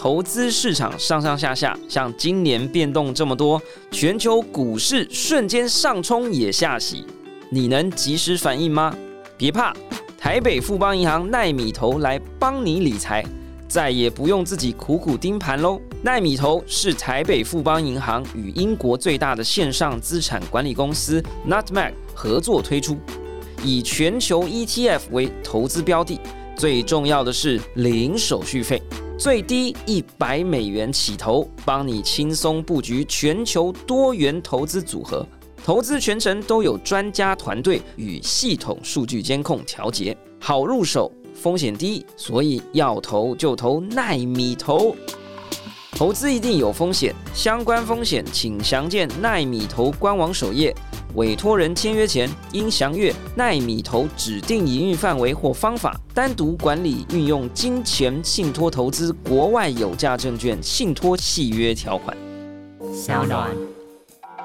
投资市场上上下下，像今年变动这么多，全球股市瞬间上冲也下洗，你能及时反应吗？别怕，台北富邦银行奈米投来帮你理财，再也不用自己苦苦盯盘喽。奈米投是台北富邦银行与英国最大的线上资产管理公司 Nutmeg 合作推出，以全球 ETF 为投资标的，最重要的是零手续费。最低一百美元起投，帮你轻松布局全球多元投资组合，投资全程都有专家团队与系统数据监控调节，好入手，风险低，所以要投就投耐米投。投资一定有风险，相关风险请详见奈米投官网首页。委托人签约前应详阅奈米投指定营运范围或方法，单独管理运用金钱信托投资国外有价证券信托契约条款。小暖。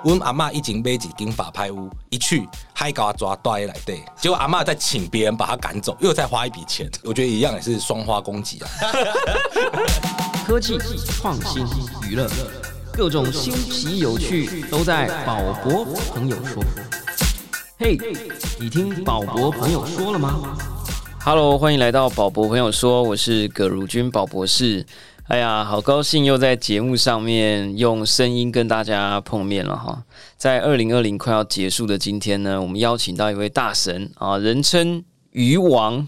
阮阿嬷以前买一间法拍屋，一去还搞抓带来对，结果阿嬷再请别人把他赶走，又再花一笔钱。我觉得一样也是双花攻击啊。科技创新娱乐，各种新奇有趣都在宝博朋友说。嘿，你听宝博朋友说了吗？Hello，欢迎来到宝博朋友说，我是葛如君宝博士。哎呀，好高兴又在节目上面用声音跟大家碰面了哈！在二零二零快要结束的今天呢，我们邀请到一位大神啊，人称鱼王。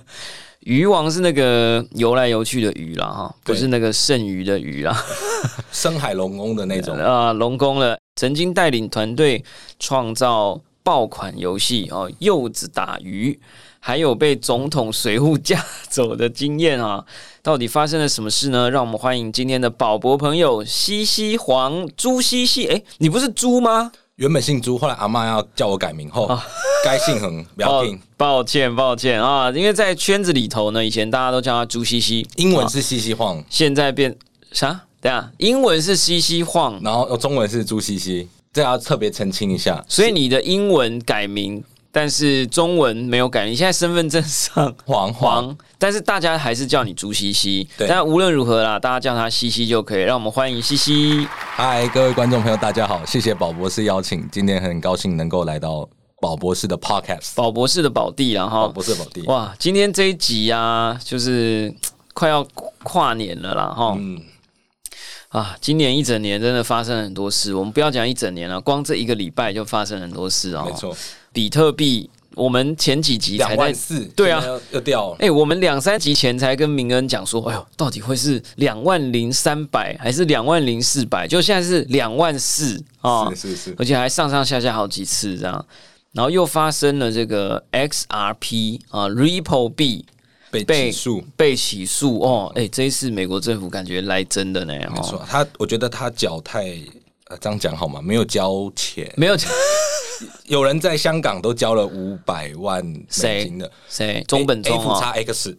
鱼王是那个游来游去的鱼啦，哈，不是那个剩余的鱼啦，深海龙宫的那种 啊，龙宫了。曾经带领团队创造爆款游戏哦，柚子打鱼，还有被总统随扈架走的经验啊。到底发生了什么事呢？让我们欢迎今天的宝博朋友西西黄朱西西。哎，你不是猪吗？原本姓朱，后来阿妈要叫我改名后，该姓恒不要听。抱歉，抱歉啊，因为在圈子里头呢，以前大家都叫他朱西西，英文是西西晃，现在变啥？对啊，英文是西西晃，然后中文是朱西西，这要特别澄清一下。所以你的英文改名。但是中文没有改，你现在身份证上黄黄，但是大家还是叫你朱西西。但无论如何啦，大家叫他西西就可以。让我们欢迎西西。嗨，各位观众朋友，大家好，谢谢宝博士邀请，今天很高兴能够来到宝博士的 Podcast，宝博士的宝地了哈。宝博士宝地，哇，今天这一集啊，就是 快要跨年了啦哈。嗯。啊，今年一整年真的发生了很多事，我们不要讲一整年了，光这一个礼拜就发生很多事啊。没错。比特币，我们前几集才在四，对啊，又掉了。哎，我们两三集前才跟明恩讲说，哎呦，到底会是两万零三百还是两万零四百？就现在是两万四啊，是是是，而且还上上下下好几次这样。然后又发生了这个 XRP 啊，Ripple 币被起诉，被起诉哦。哎，这一次美国政府感觉来真的呢。没错，他我觉得他脚太呃，这样讲好吗？没有交钱，没有。有人在香港都交了五百万美金的，谁？中本聪 F 叉 X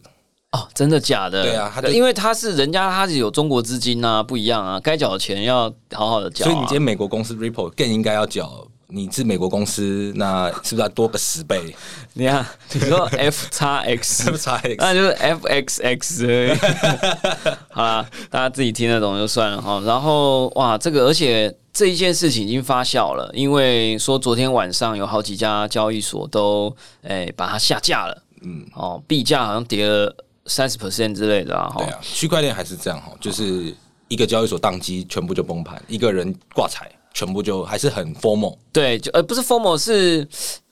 哦，真的假的？对啊，他因为他是人家，他是有中国资金啊，不一样啊，该缴的钱要好好的缴。所以你今天美国公司 Ripple 更应该要缴，你是美国公司，那是不是要多个十倍？你看，你说 F 叉 X，, F X 那就是 F X X。好啦，大家自己听得懂就算了哈。然后哇，这个而且。这一件事情已经发酵了，因为说昨天晚上有好几家交易所都诶把它下架了，嗯，哦，币价好像跌了三十 percent 之类的啊，对啊，区块链还是这样哈，就是一个交易所宕机，全部就崩盘，一个人挂彩，全部就还是很 formal，对，就呃不是 formal 是。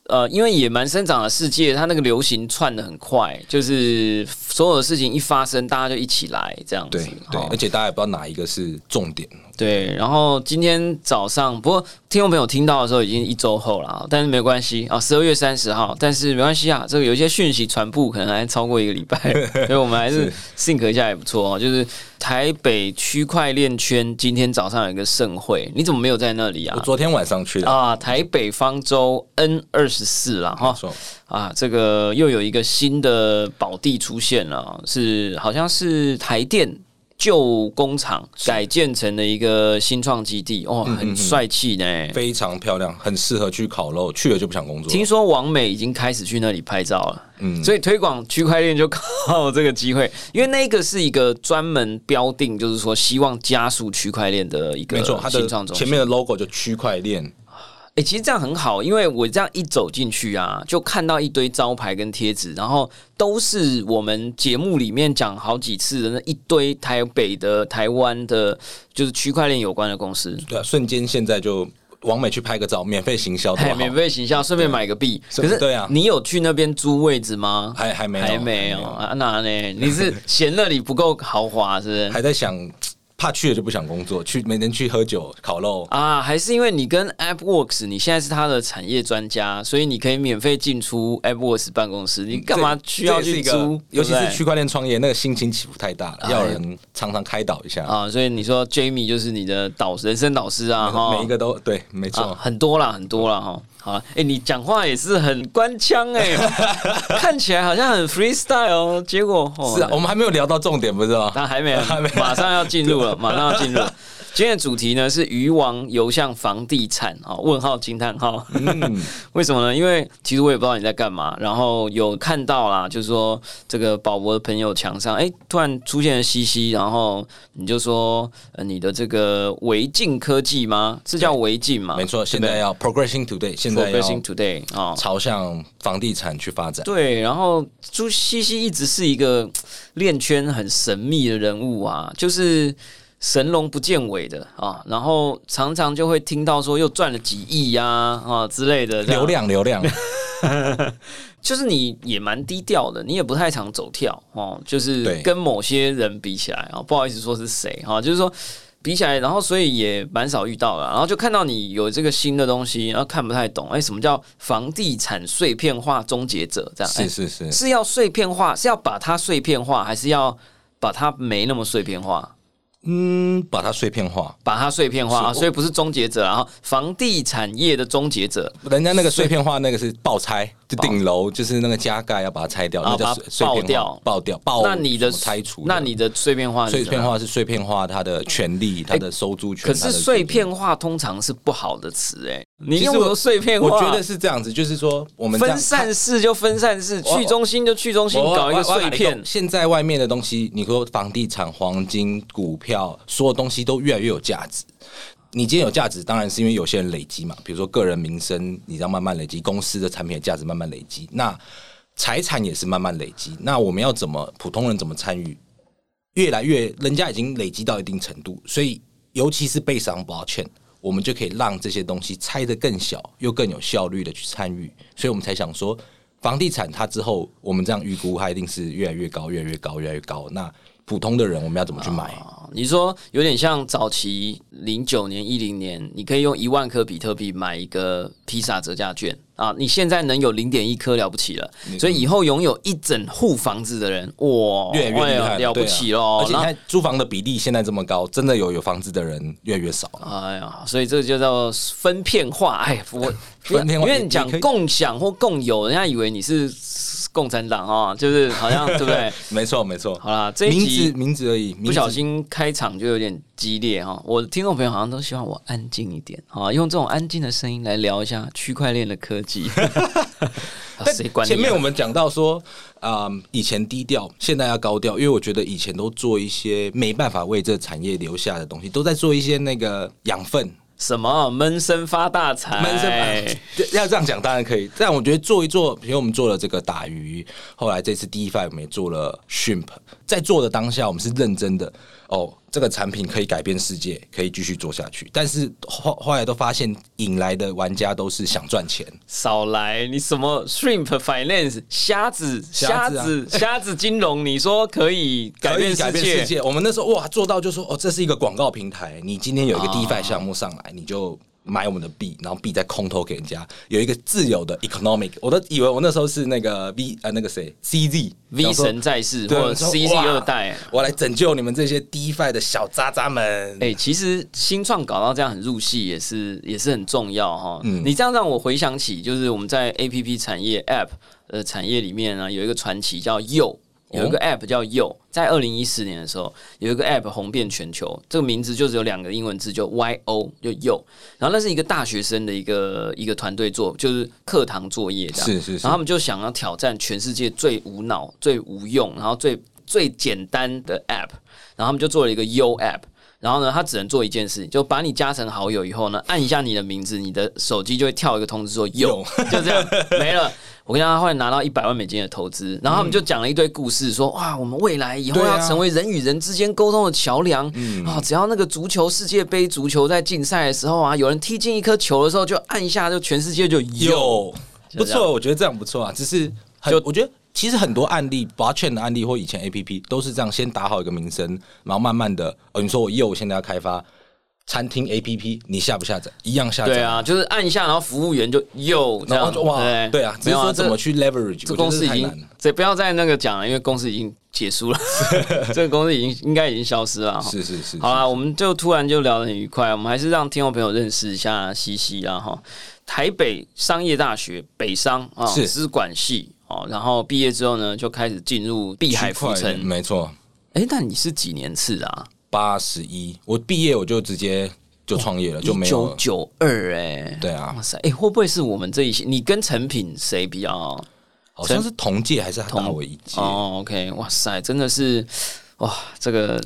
呃，因为野蛮生长的世界，它那个流行窜的很快，就是所有的事情一发生，大家就一起来这样子。对对，而且大家也不知道哪一个是重点。对，然后今天早上，不过听众朋友听到的时候已经一周后了，但是没关系啊，十二月三十号，但是没关系啊，这个有一些讯息传播可能还超过一个礼拜，所以我们还是 think 一下也不错哦。就是台北区块链圈今天早上有一个盛会，你怎么没有在那里啊？我昨天晚上去的啊，台北方舟 N 二十四了哈，啊，这个又有一个新的宝地出现了，是好像是台电。旧工厂改建成了一个新创基地，哦，很帅气呢，非常漂亮，很适合去烤肉，去了就不想工作。听说王美已经开始去那里拍照了，嗯，所以推广区块链就靠这个机会，因为那个是一个专门标定，就是说希望加速区块链的一个没错，它的前面的 logo 就区块链。哎，其实这样很好，因为我这样一走进去啊，就看到一堆招牌跟贴纸，然后都是我们节目里面讲好几次的那一堆台北的、台湾的，就是区块链有关的公司。对啊，瞬间现在就往美去拍个照，免费行销，免费行销，顺便买个币。可是，对啊，你有去那边租位置吗？还还没有，还没有啊？那呢？你是 嫌那里不够豪华，是不是？还在想。怕去了就不想工作，去每天去喝酒烤肉啊？还是因为你跟 AppWorks，你现在是他的产业专家，所以你可以免费进出 AppWorks 办公室？你干嘛需要去租？尤其是区块链创业，那个心情起伏太大了，要人常常开导一下啊。所以你说 Jamie 就是你的导人生导师啊？哈，每一个都对，没错，很多啦，很多啦，哈。好，哎，你讲话也是很官腔哎，看起来好像很 freestyle，哦结果是啊，我们还没有聊到重点，不是吗？那还没，还没，马上要进入了，马上要进入。今天的主题呢是鱼王游向房地产啊？问号惊叹号？为什么呢？因为其实我也不知道你在干嘛，然后有看到啦，就是说这个宝博的朋友墙上，哎，突然出现了西西，然后你就说，呃，你的这个维进科技吗？是叫维进吗？没错，现在要 progressing today，现在 progressing today 啊，朝向房地产去发展。对，然后朱西西一直是一个 链圈很神秘的人物啊，就是。神龙不见尾的啊，然后常常就会听到说又赚了几亿呀啊之类的流量流量，就是你也蛮低调的，你也不太常走跳哦，就是跟某些人比起来啊，不好意思说是谁哈，就是说比起来，然后所以也蛮少遇到了，然后就看到你有这个新的东西，然后看不太懂，哎，什么叫房地产碎片化终结者？这样是是是，是要碎片化，是要把它碎片化，还是要把它没那么碎片化？嗯，把它碎片化，把它碎片化啊，所以不是终结者，然后房地产业的终结者，人家那个碎片化那个是爆拆。顶楼就是那个加盖要把它拆掉，那叫爆掉，爆掉，爆。那你的拆除，那你的碎片化，碎片化是碎片化它的权利，它的收租权。可是碎片化通常是不好的词哎，你用碎片化，我觉得是这样子，就是说我们分散式就分散式，去中心就去中心，搞一个碎片。现在外面的东西，你说房地产、黄金、股票，所有东西都越来越有价值。你今天有价值，当然是因为有些人累积嘛，比如说个人名声，你要慢慢累积，公司的产品的价值慢慢累积，那财产也是慢慢累积。那我们要怎么普通人怎么参与？越来越人家已经累积到一定程度，所以尤其是被商保歉，我们就可以让这些东西拆得更小，又更有效率的去参与。所以我们才想说，房地产它之后，我们这样预估它一定是越来越高，越来越高，越来越高。那普通的人，我们要怎么去买？你说有点像早期零九年、一零年，你可以用一万颗比特币买一个披萨折价券啊！你现在能有零点一颗了不起了，所以以后拥有一整户房子的人，哇，越来越厉害，了不起喽！而且你看租房的比例现在这么高，真的有有房子的人越来越少了。哎呀，所以这个就叫分片化。哎，我 分片化，因为你讲共享或共有，人家以为你是。共产党啊，就是好像 对不对？没错，没错。好啦，这一集名字而已，不小心开场就有点激烈哈。我的听众朋友好像都希望我安静一点啊，用这种安静的声音来聊一下区块链的科技。谁管？前面我们讲到说啊，以前低调，现在要高调，因为我觉得以前都做一些没办法为这产业留下的东西，都在做一些那个养分。什么闷声发大财？闷声要这样讲当然可以，但我觉得做一做，比如我们做了这个打鱼，后来这次 DeFi 我们也做了 Shrimp，在做的当下，我们是认真的哦。这个产品可以改变世界，可以继续做下去。但是后后来都发现，引来的玩家都是想赚钱。少来，你什么 Shrimp Finance 瞎子瞎子瞎子金融？你说可以改变世界？我们那时候哇做到就说哦，这是一个广告平台。你今天有一个 DeFi 项目上来，你就。买我们的币，然后币再空投给人家，有一个自由的 economic，我都以为我那时候是那个 V 呃那个谁 CZ V 神在世或者 CZ 二代，我来拯救你们这些 DeFi 的小渣渣们。哎，其实新创搞到这样很入戏，也是也是很重要哈。嗯，你这样让我回想起，就是我们在 APP 产业 App 呃产业里面呢，有一个传奇叫 Yo。有一个 App 叫 Yo，在二零一四年的时候，有一个 App 红遍全球，这个名字就只有两个英文字，就 Y O，就 Yo。然后那是一个大学生的一个一个团队做，就是课堂作业这样。是是是然后他们就想要挑战全世界最无脑、最无用，然后最最简单的 App，然后他们就做了一个 Yo App。然后呢，他只能做一件事，就把你加成好友以后呢，按一下你的名字，你的手机就会跳一个通知说“有”，就这样没了。我跟他后来拿到一百万美金的投资，然后他们就讲了一堆故事，说哇，我们未来以后要成为人与人之间沟通的桥梁嗯啊！只要那个足球世界杯足球在竞赛的时候啊，有人踢进一颗球的时候，就按一下，就全世界就有。就不错，我觉得这样不错啊。只是很就我觉得其实很多案例 b l o c k c h a i n 的案例或以前 A P P 都是这样，先打好一个名声，然后慢慢的，哦，你说我业务现在要开发餐厅 A P P，你下不下载？一样下载。对啊，就是按一下，然后服务员就又这样然后就哇，对啊，只是没有这说怎么去 leverage，这公司已经这不要再那个讲了，因为公司已经结束了，这个公司已经应该已经消失了哈。是是是，好啦，我们就突然就聊得很愉快，我们还是让听众朋友认识一下西西啦哈。台北商业大学北商啊是资管系哦，然后毕业之后呢，就开始进入碧海浮区块链沉。没错，哎，那你是几年次的啊？八十一，我毕业我就直接就创业了，就没有九了。九二哎，对啊哇塞，哎，会不会是我们这一些？你跟成品谁比较？好像是同届还是他大我一届？哦，OK，哇塞，真的是哇，这个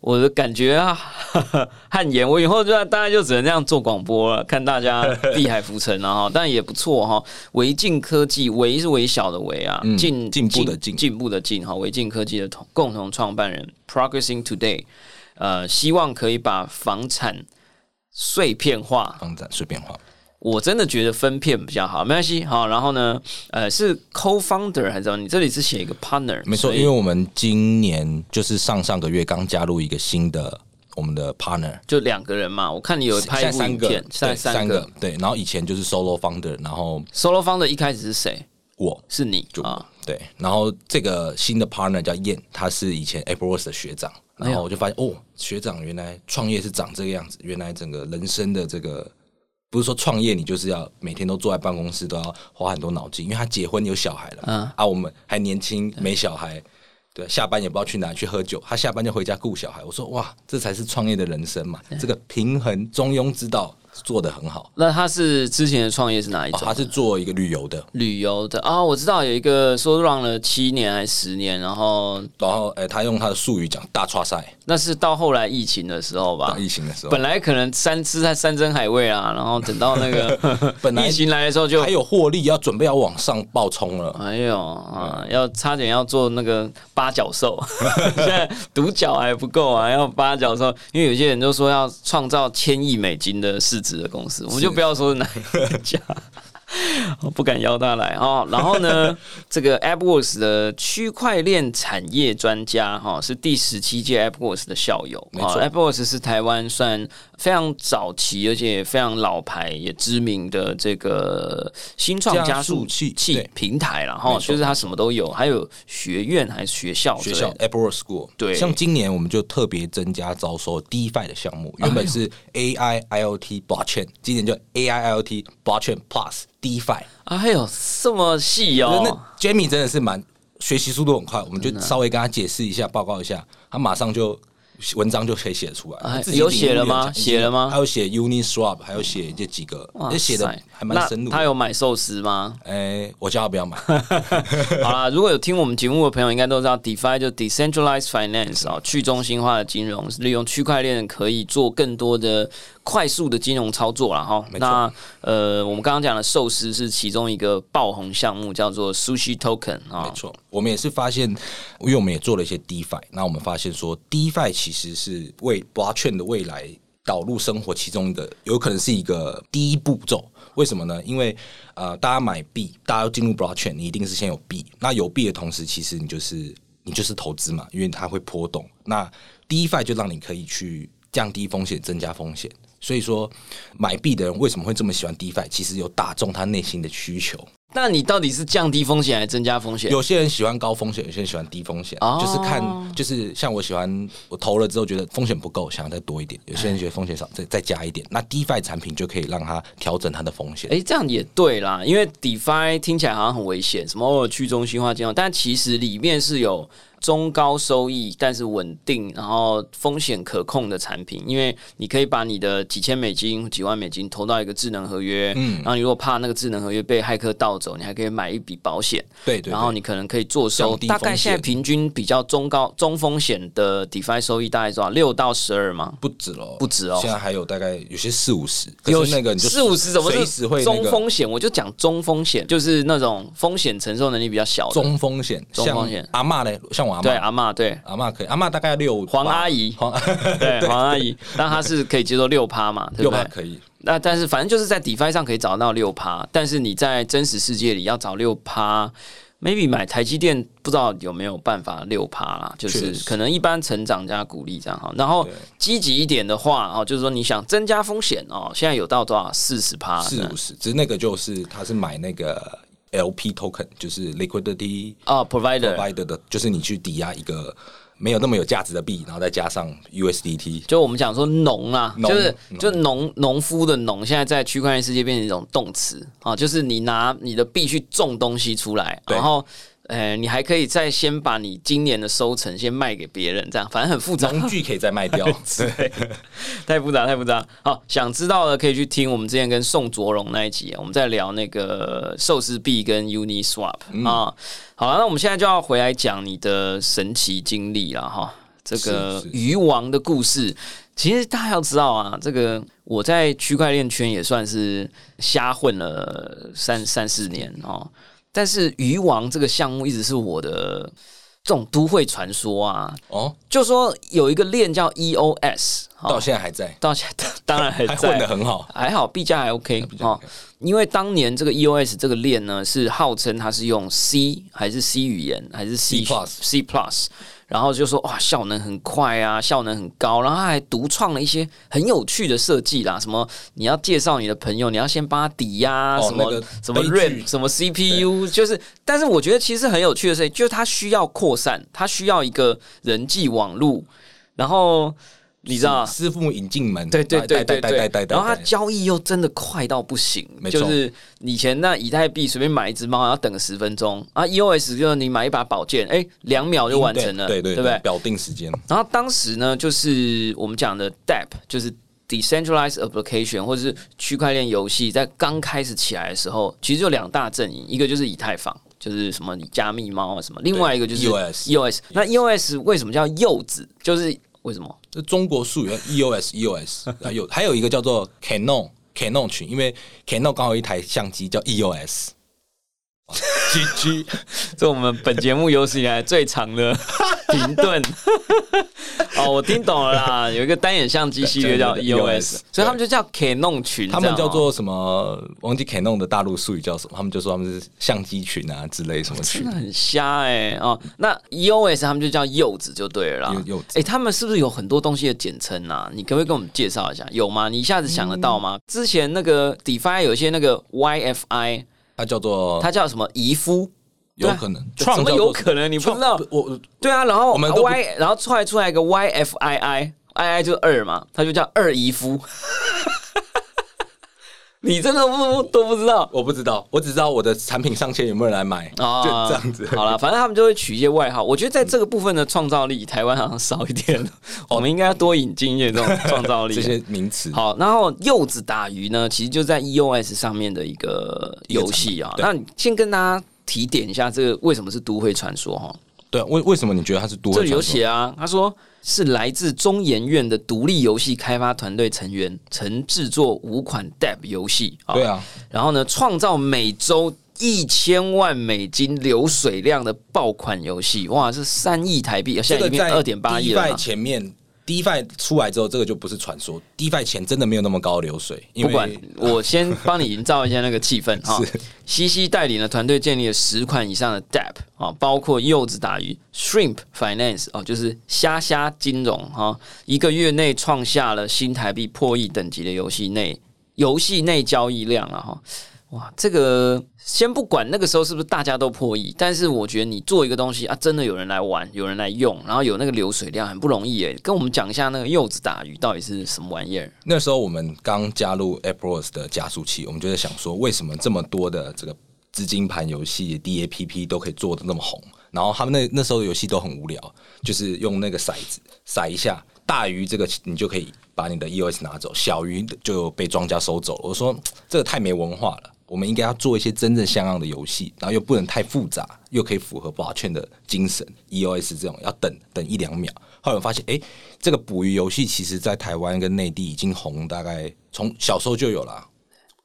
我的感觉啊，汗颜。我以后就大概就只能这样做广播了，看大家碧海浮沉了，哈，但也不错哈。维进科技，维是微小的维啊，嗯进进步的进进步的进哈。维进科技的同共同创办人 Progressing Today，呃，希望可以把房产碎片化房产碎片化。我真的觉得分片比较好，没关系。好，然后呢，呃，是 co-founder 还是什么？你这里是写一个 partner，没错，因为我们今年就是上上个月刚加入一个新的我们的 partner，就两个人嘛。我看你有拍三个三三个，对，然后以前就是 solo founder，然后 solo founder 一开始是谁？我是你就啊？对，然后这个新的 partner 叫燕，他是以前 AppleWorks 的学长，哎然后我就发现哦，学长原来创业是长这个样子，原来整个人生的这个不是说创业你就是要每天都坐在办公室都要花很多脑筋，因为他结婚有小孩了，嗯啊，我们还年轻没小孩。对，下班也不知道去哪去喝酒，他下班就回家顾小孩。我说哇，这才是创业的人生嘛！这个平衡中庸之道做的很好。那他是之前的创业是哪一哦，种？他是做一个旅游的，旅游的啊、我知道有一个说 run 了七年还是十年，然后然后哎、他用他的术语讲大叉赛，那是到后来疫情的时候吧。疫情的时候，本来可能三吃在山珍海味啊，然后等到那个 本来疫情来的时候就还有获利，要准备要往上爆冲了。哎呦啊，要差点要做那个八角兽，现在独角还不够啊，要八角兽。因为有些人就说要创造千亿美金的市值的公司，我们就不要说是哪一家。我 不敢邀他来。哦。然后呢，这个 AppWorks 的区块链产业专家哈、是第十七届 AppWorks 的校友。没错。哦 AppWorks 是台湾算非常早期而且非常老牌也知名的这个新创加加速速器器平台了哈，就是它什么都有，还有学院还是学校之学校 Apple School，对。像今年我们就特别增加招收 DeFi 的项目，原本是 AI IoT Blockchain，今年就 AI IoT Blockchain Plus DeFi。哎呦，这么细哦那！Jamie 真的是蛮学习速度很快，我们就稍微跟他解释一下，报告一下，他马上就文章就可以写出来。有写了吗写了吗还有写 Uniswap，还有写这几个，哇这写的塞还蛮深入他有买寿司吗？哎，我叫他不要买。好啦，如果有听我们节目的朋友，应该都知道，DeFi 就 Decentralized Finance 啊、去中心化的金融，是利用区块链可以做更多的快速的金融操作了哈。那呃，我们刚刚讲的寿司是其中一个爆红项目，叫做 Sushi Token 啊、没错，我们也是发现，因为我们也做了一些 DeFi，那我们发现说 DeFi 其实是为 Blockchain 的未来导入生活其中的，有可能是一个第一步骤。为什么呢？因为呃，大家买币，大家要进入 Blockchain，你一定是先有币。那有币的同时，其实你就是你就是投资嘛，因为它会波动。那 DeFi 就让你可以去降低风险，增加风险。所以说，买币的人为什么会这么喜欢 DeFi？其实有打中他内心的需求。那你到底是降低风险还是增加风险？有些人喜欢高风险，有些人喜欢低风险，哦就是看，就是像我喜欢我投了之后觉得风险不够，想要再多一点；有些人觉得风险少，再再加一点。那 DeFi 产品就可以让他调整他的风险。哎、这样也对啦，因为 DeFi 听起来好像很危险，什么去中心化金融，但其实里面是有中高收益但是稳定，然后风险可控的产品，因为你可以把你的几千美金、几万美金投到一个智能合约，嗯，然后你如果怕那个智能合约被骇客盗走，你还可以买一笔保险，对对，然后你可能可以做收，大概现在平均比较中高中风险的 DeFi 收益大概多少？六到十二吗？不止喽，不止哦，现在还有大概有些四五十，有那个四五十怎么是中风险？我就讲中风险，就是那种风险承受能力比较小的中风险，中风险。阿妈呢？像我阿妈，对阿妈，对。阿妈可以，阿妈大概六黄阿姨，黄 对黄阿姨，那她是可以接受六趴嘛？六趴可以。那但是反正就是在 DeFi 上可以找到六趴，但是你在真实世界里要找六趴，maybe 买台积电不知道有没有办法六趴啦，就是可能一般成长加鼓励这样哈。然后积极一点的话哦，就是说你想增加风险哦，现在有到多少？四十趴？四五十，只是那个就是他是买那个 LP token，就是 liquidity 啊 provider provider 的，就是你去抵押一个。没有那么有价值的币，然后再加上 USDT，就我们讲说农啊，就是就农农夫的农，现在在区块链世界变成一种动词啊，就是你拿你的币去种东西出来，然后。哎，你还可以再先把你今年的收成先卖给别人，这样反正很复杂。农具可以再卖掉，对，太复杂，太复杂。好，想知道的可以去听我们之前跟宋卓荣那一集，我们在聊那个寿司币跟 Uniswap 啊。好了，那我们现在就要回来讲你的神奇经历了哈。这个鱼王的故事，其实大家要知道啊，这个我在区块链圈也算是瞎混了三三四年哦。但是鱼王这个项目一直是我的这种都会传说啊！哦，就说有一个链叫 EOS，到现在还在，到现在当然还在，混的很好，还好币价还 OK 哦。因为当年这个 EOS 这个链呢，是号称它是用 C 还是 C 语言还是 C Plus C Plus。然后就说哇，效能很快啊，效能很高。然后他还独创了一些很有趣的设计啦，什么你要介绍你的朋友，你要先帮他抵押什么什么 RAM，什么 CPU，就是。但是我觉得其实很有趣的是，就是它需要扩散，它需要一个人际网络，然后。你知道，师傅引进门，对对对对对，然后它交易又真的快到不行，就是以前那以太币随便买一只猫要等个十分钟啊，EOS 就是你买一把宝剑，哎，两秒就完成了，对对对不对？表定时间。然后当时呢，就是我们讲的 DApp，就是 Decentralized Application，或者是区块链游戏，在刚开始起来的时候，其实就两大阵营，一个就是以太坊，就是什么你加密猫啊什么，另外一个就是 EOS，EOS。那 EOS 为什么叫柚子？就是为什么？这中国术语 EOS EOS，还有还有一个叫做 Canon Canon 群，因为 Canon 刚好一台相机叫 EOS。G G，这我们本节目有史以来最长的 停顿。哦，我听懂了啦，有一个单眼相机系列叫 EOS，所以他们就叫 Canon 群，他们叫做什么？忘记 Canon 的大陆术语叫什么？他们就说他们是相机群啊之类什么群，很瞎哎哦。那 EOS 他们就叫柚子就对了，柚子。哎，他们是不是有很多东西的简称啊？你可不可以跟我们介绍一下？有吗？你一下子想得到吗？之前那个 DeFi 有一些那个 YFI。它叫做，他叫什么？姨夫，有可能，怎么有可能？你不知道？我对啊，然后我们 Y，然后出来出来一个 YFII，II 就是二嘛，他就叫二姨夫。你真的不都不知道？我不知道，我只知道我的产品上线有没有人来买啊？就这样子。好了，反正他们就会取一些外号。我觉得在这个部分的创造力，台湾好像少一点。我们应该要多引进一些这种创造力。这些名词。好，然后柚子打鱼呢，其实就在 EOS 上面的一个游戏啊。那你先跟大家提点一下，这个为什么是都会传说哈？对，为为什么你觉得它是都会？这里有写啊，他说。是来自中研院的独立游戏开发团队成员，曾制作五款 DApp 游戏。对啊，然后呢，创造每周一千万美金流水量的爆款游戏。哇，是三亿台币，现在已经二点八亿了。前面。DeFi 出来之后，这个就不是传说。DeFi 钱真的没有那么高流水。不管，我先帮你营造一下那个气氛哈。西西带领的团队建立了十款以上的 DApp 啊，包括柚子打鱼、Shrimp Finance 哦，就是虾虾金融哈，一个月内创下了新台币破亿等级的游戏内游戏内交易量了哈。哇，这个先不管那个时候是不是大家都破亿，但是我觉得你做一个东西啊，真的有人来玩，有人来用，然后有那个流水量，很不容易诶。跟我们讲一下那个柚子打鱼到底是什么玩意儿？那时候我们刚加入 Apple's 的加速器，我们就在想说，为什么这么多的这个资金盘游戏 DAPP 都可以做的那么红？然后他们那那时候的游戏都很无聊，就是用那个骰子骰一下，大鱼这个你就可以把你的 EOS 拿走，小鱼就被庄家收走了。我说这个太没文化了，我们应该要做一些真正像样的游戏，然后又不能太复杂，又可以符合保券的精神。EOS 这种要等等一两秒。后来我发现，哎，这个捕鱼游戏其实在台湾跟内地已经红，大概从小时候就有了。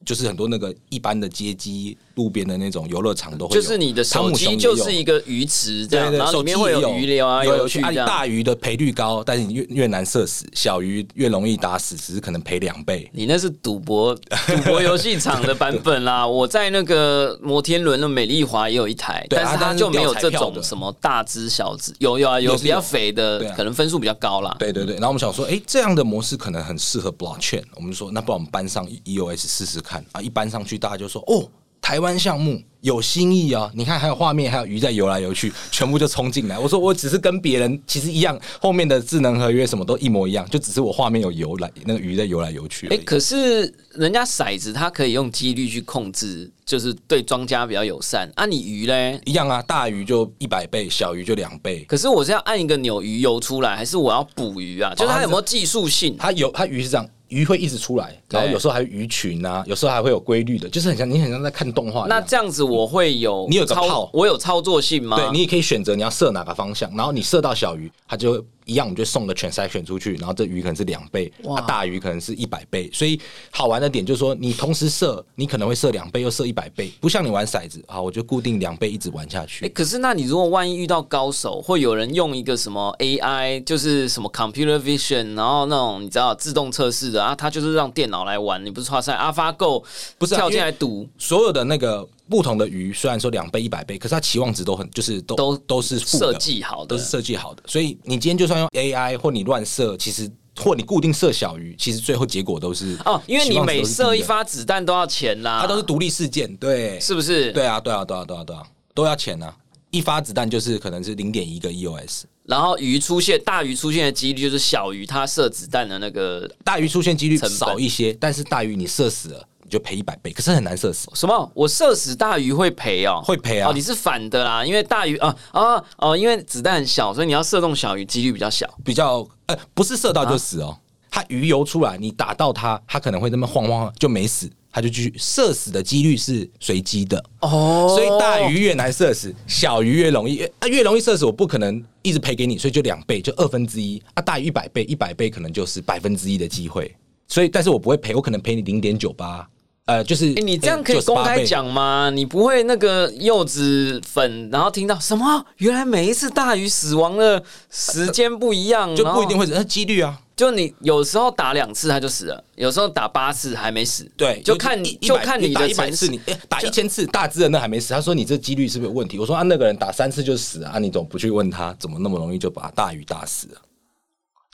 就是很多那个一般的街机路边的那种游乐场都会，就是你的手机就是一个鱼池这样，然后里面会有鱼流啊，有趣。大鱼的赔率高，但是你越越难射死，小鱼越容易打死，只是可能赔两倍。你那是赌博 赌博游戏场的版本啦。我在那个摩天轮的美丽华也有一台，但是它就没有这种什么大只小只，有有啊有比较肥的，可能分数比较高啦。对对对，然后我们想说，哎，这样的模式可能很适合 blockchain，我们就说，那不然我们搬上 EOS 试试看。看啊，一搬上去，大家就说：“哦，台湾项目。”有新意啊！你看，还有画面，还有鱼在游来游去，全部就冲进来。我说，我只是跟别人其实一样，后面的智能合约什么都一模一样，就只是我画面有游来，那个鱼在游来游去。哎，可是人家骰子它可以用几率去控制，就是对庄家比较友善。啊，你鱼嘞一样啊，大鱼就一百倍，小鱼就两倍。可是我是要按一个钮鱼游出来，还是我要捕鱼啊？就是它有没有技术性？它有，它鱼是这样，鱼会一直出来，然后有时候还有鱼群啊，有时候还会有规律的，就是很像你很像在看动画。那这样子。我会有，你有个炮，我有操作性吗？对，你也可以选择你要射哪个方向，然后你射到小鱼，它就。一样，我们就送个全筛选出去，然后这鱼可能是两倍，哇，大鱼可能是一百倍，所以好玩的点就是说，你同时射，你可能会射两倍，又射一百倍，不像你玩骰子，啊，我就固定两倍一直玩下去。哎，可是那你如果万一遇到高手，会有人用一个什么 AI，就是什么 computer vision，然后那种你知道自动测试的啊，他就是让电脑来玩，你不是说在 AlphaGo 不是跳进来赌，所有的那个不同的鱼，虽然说两倍一百倍，可是它期望值都很，就是都都都是设计好的，都是设计好的，所以你今天就算。用 AI 或你乱射，其实或你固定射小鱼，其实最后结果都是哦，因为你每射一发子弹都要钱啦，它都是独立事件，对，是不是？对啊，对啊，对啊，对啊，对啊，都要钱啊！一发子弹就是可能是零点一个 EOS，然后鱼出现大鱼出现的几率就是小鱼它射子弹的那个大鱼出现几率少一些，但是大鱼你射死了。就赔一百倍，可是很难射死。什么？我射死大鱼会赔哦？会赔啊！哦，你是反的啦，因为大鱼啊啊哦，因为子弹很小，所以你要射中小鱼几率比较小。比较呃，不是射到就死哦。它鱼游出来，你打到它，它可能会那么晃晃就没死，它就继续射死的几率是随机的哦。所以大鱼越难射死，小鱼越容易。啊，越容易射死，我不可能一直赔给你，所以就两倍，就二分之一啊。大于一百倍，一百倍可能就是百分之一的机会。所以，但是我不会赔，我可能赔你零点九八。呃，就是你这样可以公开讲吗？你不会那个柚子粉，然后听到什么？原来每一次大鱼死亡的时间不一样，就不一定会死，那几率啊。就你有时候打两次他就死了，有时候打八次还没死。对，就看你就看你的一百次，你打一千次大只的那还没死。他说你这几率是不是有问题？我说啊，那个人打三次就死啊，你怎么不去问他，怎么那么容易就把大鱼打死了？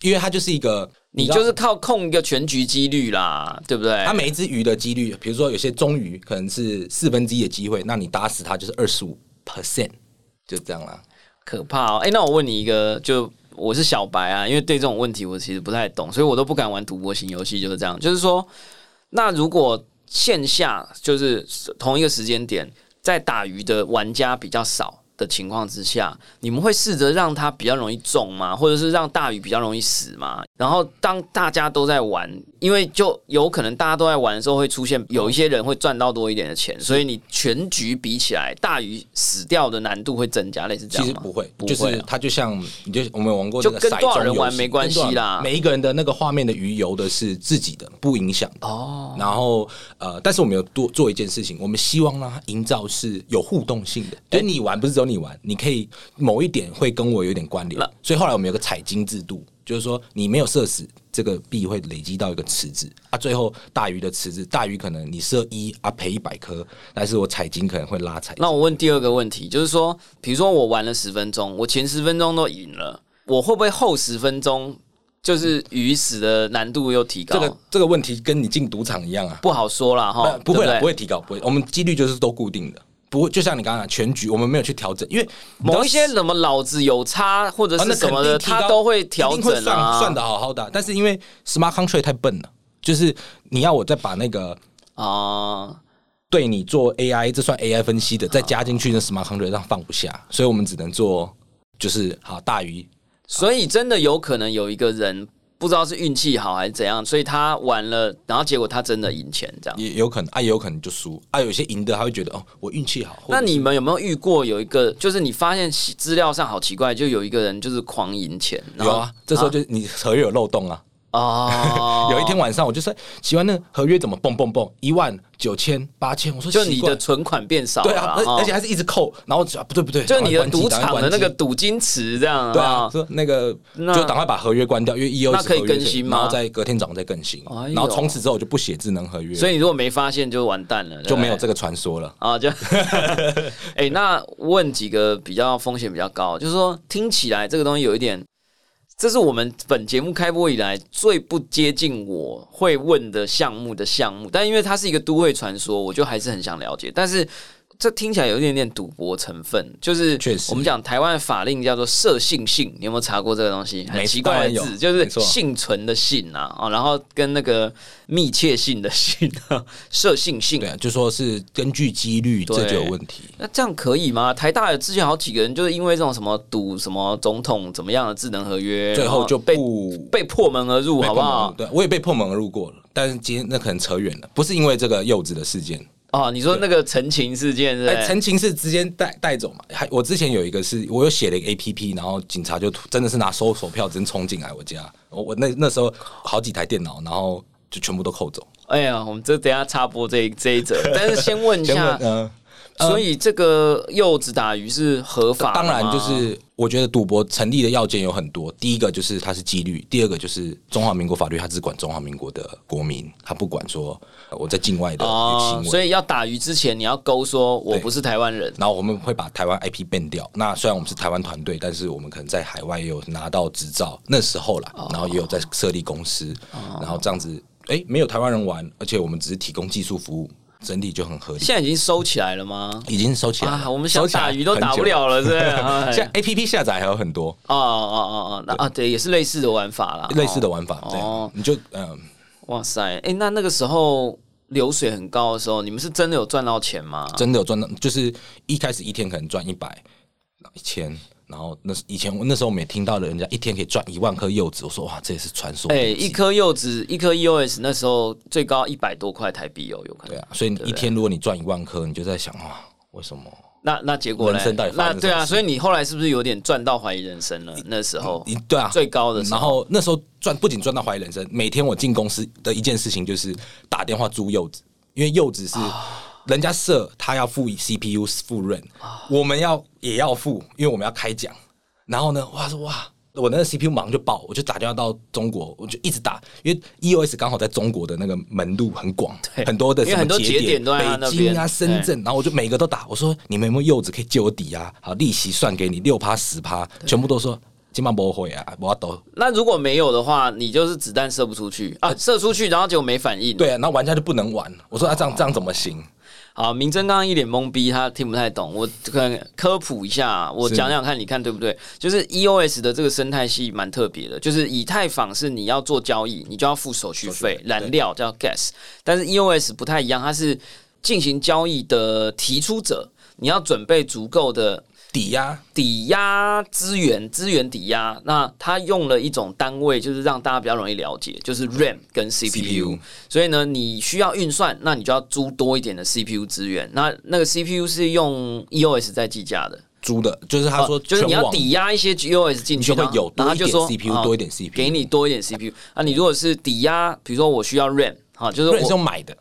因为他就是一个。你就是靠控一个全局几率啦，对不对？它每一只鱼的几率，比如说有些中鱼可能是四分之一的机会，那你打死它就是二十五 percent，就这样啦。可怕哦！哎，那我问你一个，就我是小白啊，因为对这种问题我其实不太懂，所以我都不敢玩赌博型游戏，就是这样。就是说，那如果线下就是同一个时间点在打鱼的玩家比较少。的情况之下，你们会试着让它比较容易中吗？或者是让大鱼比较容易死吗？然后当大家都在玩，因为就有可能大家都在玩的时候，会出现有一些人会赚到多一点的钱，所以你全局比起来，大鱼死掉的难度会增加，类似这样？其实不会，就是它就像你就我们玩过，就跟多少人玩没关系啦。每一个人的那个画面的鱼游的是自己的，不影响哦。然后呃，但是我们有多做一件事情，我们希望让它营造是有互动性的，所以你玩不是只有。你玩，你可以某一点会跟我有点关联，所以后来我们有个彩金制度，就是说你没有射死这个币会累积到一个池子啊，最后大鱼的池子，大鱼可能你射一啊赔一百颗，但是我彩金可能会拉彩。那我问第二个问题，就是说，比如说我玩了十分钟，我前十分钟都赢了，我会不会后十分钟就是鱼死的难度又提高？这个这个问题跟你进赌场一样啊，不好说了哈，不会不会提高，不会，我们几率就是都固定的。不会，就像你刚刚讲全局，我们没有去调整，因为某一些什么老子有差或者是什么的，他都会调整啊，算的好好的。但是因为 smart contract 太笨了，就是你要我再把那个啊，对你做 AI，这算 AI 分析的，再加进去那 smart contract 上放不下，所以我们只能做就是好大于。所以真的有可能有一个人不知道是运气好还是怎样，所以他玩了，然后结果他真的赢钱这样。也有可能啊，也有可能就输啊。有些赢的他会觉得哦，我运气好。那你们有没有遇过有一个，就是你发现资料上好奇怪，就有一个人就是狂赢钱？有啊？这时候就你合约有漏洞啊。哦，有一天晚上我就说，喜欢那个合约怎么蹦蹦蹦？一万九千八千，我说就你的存款变少了对啊，而哦而且还是一直扣，然后不对不对，就是你的赌场的那个。赌金池这样对啊，说那个那就赶快把合约关掉，因为 EO 那可以更新吗？然后在隔天早上再更新，哎然后从此之后我就不写智能合约，所以你如果没发现就完蛋了，就没有这个传说了。啊，就 哎、那问几个比较风险比较高，就是说听起来这个东西有一点，这是我们本节目开播以来最不接近我会问的项目的项目，但因为它是一个都会传说，我就还是很想了解，但是。这听起来有一点点赌博成分，就是确实我们讲台湾的法令叫做涉性性，你有没有查过这个东西？很奇怪的字，就是幸存的幸啊，啊，然后跟那个密切性的性啊，社信性对啊，就说是根据几率，对这就有问题。那这样可以吗？台大有之前好几个人就是因为这种什么赌什么总统怎么样的智能合约，最后就被被破门而入，好不好？对，我也被破门而入过了，但是今天那可能扯远了，不是因为这个柚子的事件。哦，你说那个陈情事件是是？哎，陈情是直接带带走嘛？还我之前有一个是我有写了一个 A P P，然后警察就真的是拿收索票真冲进来我家，我我那那时候好几台电脑，然后就全部都扣走。哎呀，我们这等下插播这一这一则，但是先问一下 问，嗯，所以这个柚子打鱼是合法的当然就是我觉得赌博成立的要件有很多，第一个就是它是纪律，第二个就是中华民国法律它只管中华民国的国民，它不管说呃我在境外的哦行，为。所以要打鱼之前你要勾说我不是台湾人。然后我们会把台湾 IP ban 掉。那虽然我们是台湾团队，但是我们可能在海外也有拿到执照，那时候啦，然后也有在设立公司，然后这样子，哎，没有台湾人玩，而且我们只是提供技术服务，整体就很合理。现在已经收起来了吗？已经收起来了，啊，我们想打鱼都打不。了了，是不是？哎现在 A P P 下载还有很多哦哦哦哦，那啊，对，也是类似的玩法啦，类似的玩法，对哦，你就嗯，哇塞，哎、那那个时候流水很高的时候，你们是真的有赚到钱吗？真的有赚到，就是一开始一天可能赚一百、一千，然后那以前我那时候我们也听到了人家一天可以赚一万颗柚子，我说哇，这也是传说哎、等级。一颗柚子，一颗 EOS 那时候最高一百多块台币哦，有可能。对啊，所以你一天如果你赚一万颗，你就在想哇，为什么？那那结果呢那对啊，所以你后来是不是有点赚到怀疑人生了？那时候你对啊，最高的时候，然后那时候赚不仅赚到怀疑人生，每天我进公司的一件事情就是打电话租柚子，因为柚子是人家设他要付 CPU 付润，我们要也要付，因为我们要开奖。然后呢，哇说哇，我那个 CPU 马上就爆，我就打电话到中国，我就一直打，因为 EOS 刚好在中国的那个门路很广，很多的什么很多节节点都在他那北京啊、深圳，然后我就每个都打，我说你们有没有柚子可以借我抵啊？好，利息算给你六趴十趴，全部都说今晚不会啊，我都那如果没有的话，你就是子弹射不出去啊，射出去然后结果没反应。对啊，然后玩家就不能玩。我说啊，这样这样怎么行？好，明真刚刚一脸懵逼，他听不太懂。我可能科普一下，我是讲讲看，你看对不对？就是 EOS 的这个生态系蛮特别的，就是以太坊是你要做交易，你就要付手续费，燃料叫 gas，但是 EOS 不太一样，它是进行交易的提出者，你要准备足够的抵押抵押资源，资源抵押，那他用了一种单位，就是让大家比较容易了解，就是 RAM 跟 CPU。所以呢，你需要运算，那你就要租多一点的 CPU 资源。那那个 CPU 是用 EOS 在计价的，租的，就是他说哦就是你要抵押一些 EOS 进去，你就会有多一点 CPU 哦多一点 CPU 给你多一点 CPU。啊，你如果是抵押，比如说我需要 RAM，好，就是我用买的，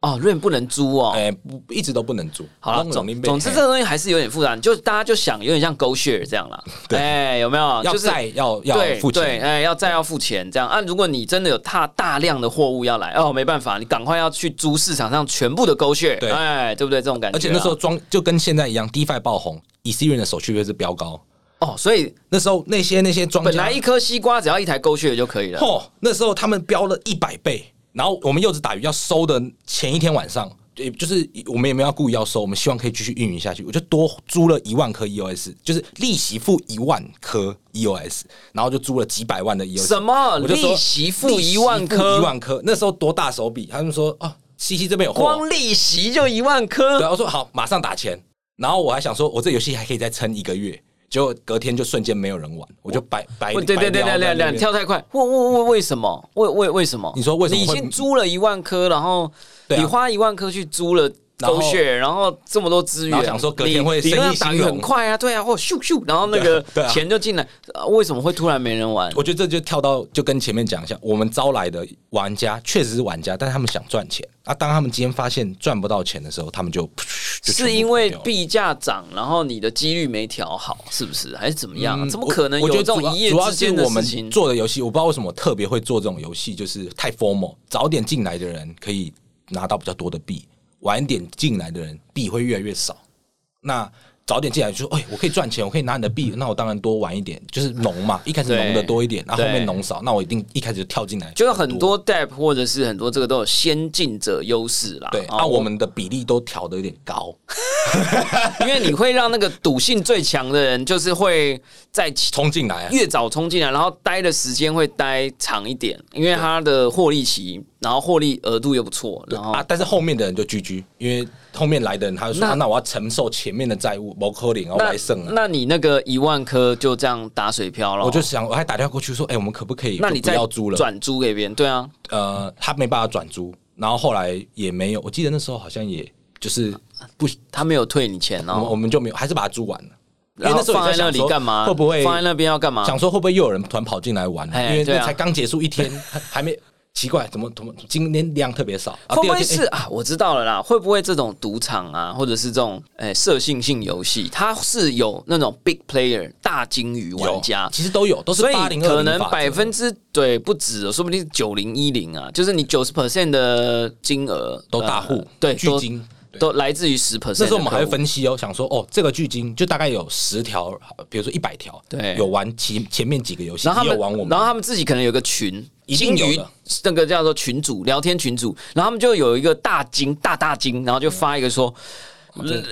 哦 RAM 不能租哦。哎，不一直都不能租。好了，总总之这个东西还是有点复杂，就大家就想有点像 Go Share 这样啦，哎，有没有？就是要债要要对对，付钱，哎，要债要付钱这样啊。如果你真的有大大量的货物要来，哦，没办法，你赶快要去租市场上全部的 Go Share，对哎，对不对？这种感觉啊，而且那时候装就跟现在一样，DeFi 爆红，Ethereum 的手续费是飙高。哦，所以那时候那些那些庄家本来一颗西瓜只要一台 Go Share 就可以了。嚯，那时候他们标了一百倍，然后我们柚子打鱼要收的前一天晚上，也就是我们也没有要故意要收，我们希望可以继续运营下去，我就多租了一万颗 EOS，就是利息付一万颗 EOS，然后就租了几百万的 EOS。什么我就说利息付一万颗付一万颗，那时候多大手笔？他们说啊。西西这边有货，光利息就一万颗对，，我说好，马上打钱。然后我还想说，我这游戏还可以再撑一个月，结果隔天就瞬间没有人玩，我就白白对对对对对对，跳太快，为为为为什么？为为为什么？你说为什么你已经租了一万颗，然后你花一万颗去租了。狗血，然后这么多资源，想说隔天会生意那打鱼兴隆很快啊，对啊，或咻咻，然后那个钱就进来，呃为什么会突然没人玩？我觉得这就跳到就跟前面讲一下，我们招来的玩家确实是玩家，但是他们想赚钱啊。当他们今天发现赚不到钱的时候，他们就就是因为币价涨，然后你的几率没调好，是不是？还是怎么样？嗯怎么可能我有这种我觉得主要是一夜之间的我们事情？做的游戏，我不知道为什么特别会做这种游戏，就是太 formal，早点进来的人可以拿到比较多的币，晚点进来的人币会越来越少。那早点进来就说，哎、我可以赚钱，我可以拿你的币，那我当然多玩一点，就是农嘛，一开始农的多一点，然后后面对农少，那我一定一开始就跳进来，就是很多 DApp 或者是很多这个都有先进者优势啦。对，啊那、我们的比例都调的有点高，因为你会让那个赌性最强的人，就是会在冲进来、啊，越早冲进来，然后待的时间会待长一点，因为他的获利期，然后获利额度又不错，然后啊，但是后面的人就居居，因为后面来的人他就说，那啊那我要承受前面的债务，某科零，然后那来胜啊。那你那个一万颗就这样打水漂了，我就想，我还打电话过去说，哎、我们可不可以不那你再要租了？转租给别人，对啊，呃，他没办法转租，然后后来也没有，我记得那时候好像也就是不，他没有退你钱我们我哦，们就没有，还是把它租完了。因然后为那时候放在那里干嘛？会不会放在那边要干嘛？想说会不会又有人突然跑进来玩？因为那才刚结束一天，还还没奇怪，怎么怎么今天量特别少？啊会不会是啊？我知道了啦，会不会这种赌场啊，或者是这种诶色性性游戏，它是有那种 big player 大金鱼玩家，其实都有，都是八零可能百分之对不止哦，说不定九零一零啊，就是你九十 percent 的金额都大户呃对，都巨金。对都来自于十 percent。那时候我们还会分析哦，想说哦，这个巨鲸就大概有十条，比如说一百条，对有玩前前面几个游戏，然后他们玩我们，然后他们自己可能有个群，一定金鱼那个叫做群主聊天群主，然后他们就有一个大金大大金，然后就发一个说。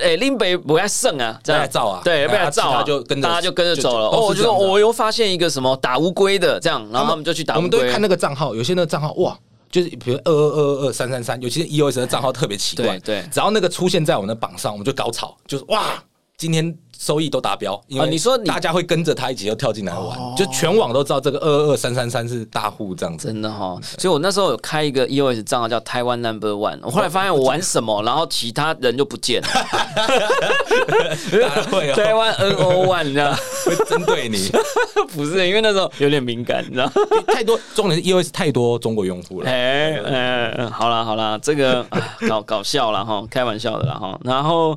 哎，林北不要胜啊，这样被他照啊对，被然后他就跟着大家就跟着走了。哦，我就说我又发现一个什么打乌龟的这样，然后他们就去打乌龟我们都会看。那个账号，有些那个账号哇。就是比如二二二二二三三三，尤其是 EOS 的账号特别奇怪，对对。只要那个出现在我们的榜上，我们就高潮，就是哇，今天收益都达标，因为啊你说大家会跟着他一起又跳进来玩，就全网都知道这个二二二三三三是大户这样子。真的哈、所以我那时候有开一个 EOS 账号叫台湾 Number One，我后来发现我玩什么，然后其他人就不见了。台哦，湾 NO One，你知道？会针对你，不是，因为那时候有点敏感，你知道？太多重点是 EOS 太多中国用户了，哎哎，好啦好啦，这个啊搞搞笑了哈，开玩笑的啦哈。然后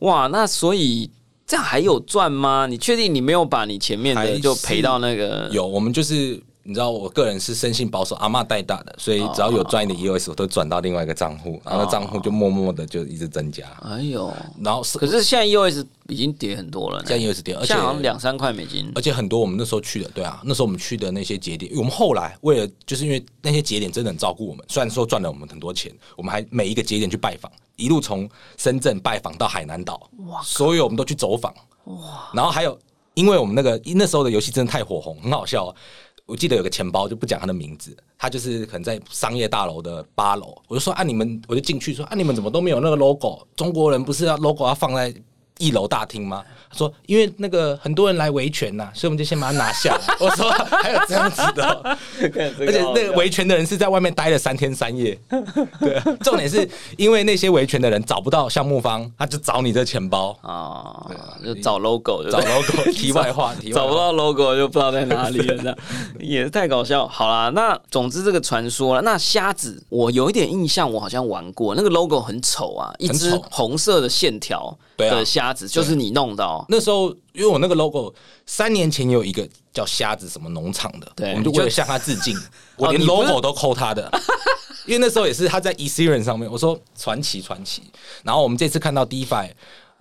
哇，那所以这样还有赚吗？你确定你没有把你前面的就赔到那个？有，我们就是你知道，我个人是生性保守，阿嬷带大的，所以只要有赚一点 EOS，我都转到另外一个账户，然后账户就默默的就一直增加。哎呦，然后是可是现在 EOS 已经跌很多了呢，现在 EOS 跌，而且好像两三块美金。而且很多我们那时候去的，对啊，那时候我们去的那些节点，我们后来为了就是因为那些节点真的很照顾我们，虽然说赚了我们很多钱，我们还每一个节点去拜访，一路从深圳拜访到海南岛，哇，所有我们都去走访，哇，然后还有因为我们那个那时候的游戏真的太火红，很好笑哦、我记得有个钱包，就不讲他的名字，他就是可能在商业大楼的八楼，我就说啊，你们我就进去说啊，你们怎么都没有那个 logo？中国人不是要 logo 要放在一楼大厅吗？他说因为那个很多人来维权呐，所以我们就先把它拿下来。我说还有这样子的哦、而且那个维权的人是在外面待了三天三夜。对，重点是因为那些维权的人找不到项目方，他就找你这钱包。啊，就找 logo，找 logo，题外话，题找不到 logo 就不知道在哪里了，这样 也是太搞笑。好啦，那总之这个传说了，那瞎子我有一点印象，我好像玩过，那个 logo 很丑啊，一只红色的线条的虾子，就是你弄的哦。那时候，因为我那个 logo 三年前有一个叫瞎子什么农场的，对我们就为了向他致敬，我连 logo 都抠他的。因为那时候也是他在 Ethereum 上面，我说传奇传奇。然后我们这次看到 DeFi，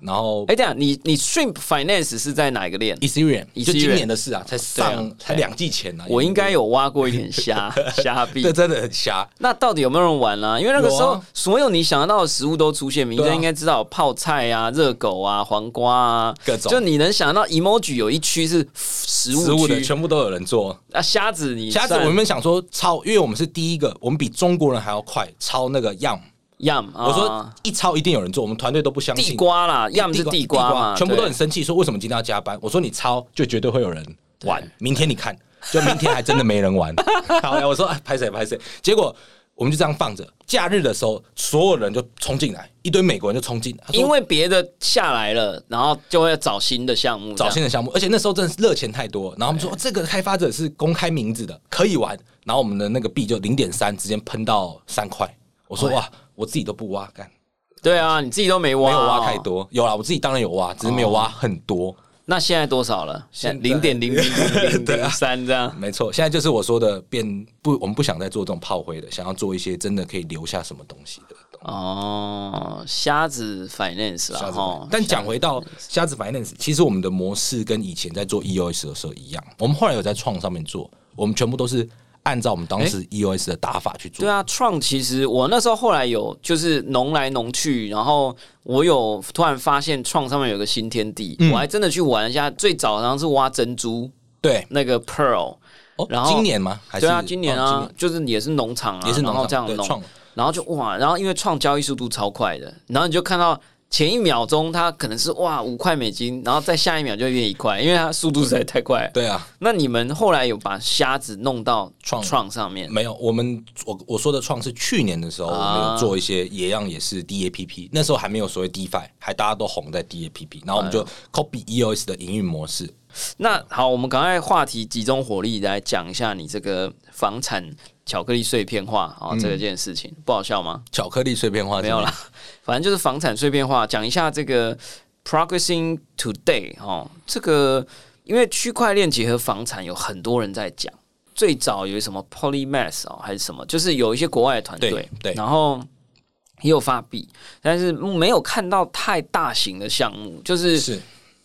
然后哎，这样你你 Shrimp Finance 是在哪一个链？Ethereum 就今年的事啊，才上才两季前呢、啊。我应该有挖过一点虾 虾币这。真的很瞎。那到底有没有人玩啊？因为那个时候所有你想得到的食物都出现，民对啊生应该知道泡菜啊、热狗啊、黄瓜啊，各种就你能想到 emoji 有一区是食食物的物区全部都有人做，啊，虾子你虾子我们想说抄，因为我们是第一个，我们比中国人还要快抄那个样，Yum，我说啊一抄一定有人做，我们团队都不相信地信。瓜啦，Yum 是地瓜嘛，全部都很生气，说为什么今天要加班？我说你抄就绝对会有人玩，明天你看，就明天还真的没人玩。好呀，我说哎拍谁拍谁，结果我们就这样放着。假日的时候，所有人就冲进来，一堆美国人就冲进来，因为别的下来了，然后就会找新的项目，找新的项目，而且那时候真的是热钱太多，然后我们说、哦这个开发者是公开名字的，可以玩，然后我们的那个币就零点三直接喷到三块。我说哇，我自己都不挖，干对啊，你自己都没挖，没有挖太。多，有啦，我自己当然有挖，只是没有挖很多。那现在多少了？现在零点零零零三 这样。没错，现在就是我说的变不，我们不想再做这种炮灰的，想要做一些真的可以留下什么东西的。哦，瞎子 finance 啦，瞎子哈。但讲回到瞎子 finance，其实我们的模式跟以前在做 EOS 的时候一样，我们后来有在创上面做，我们全部都是按照我们当时 EOS 的打法去做。对啊，创其实我那时候后来有就是农来农去，然后我有突然发现创上面有个新天地，嗯我还真的去玩一下。最早好像是挖珍珠对，那个 pearl，哦，然后今年吗？还是对啊，今年哦啊，就是也是农场啊，也是农然后这样弄，场然后就哇，然后因为创交易速度超快的，然后你就看到前一秒钟它可能是哇五块美金，然后再下一秒就会变一块，因为它速度实在太快了。对啊，那你们后来有把虾子弄到创创上面？没有，我们我我说的创是去年的时候，我啊们有做一些也样也是 DAPP，那时候还没有所谓 DeFi，还大家都红在 DAPP，然后我们就 copy EOS 的营运模式。那好，我们赶快话题集中火力来讲一下你这个房产巧克力碎片化啊、这个件事情不好笑吗？巧克力碎片化没有啦，反正就是房产碎片化，讲一下这个 progressing today 哦，这个因为区块链结合房产，有很多人在讲。最早有什么 Polymath 哦，还是什么，就是有一些国外的团队对，对然后也有发币，但是没有看到太大型的项目，就是是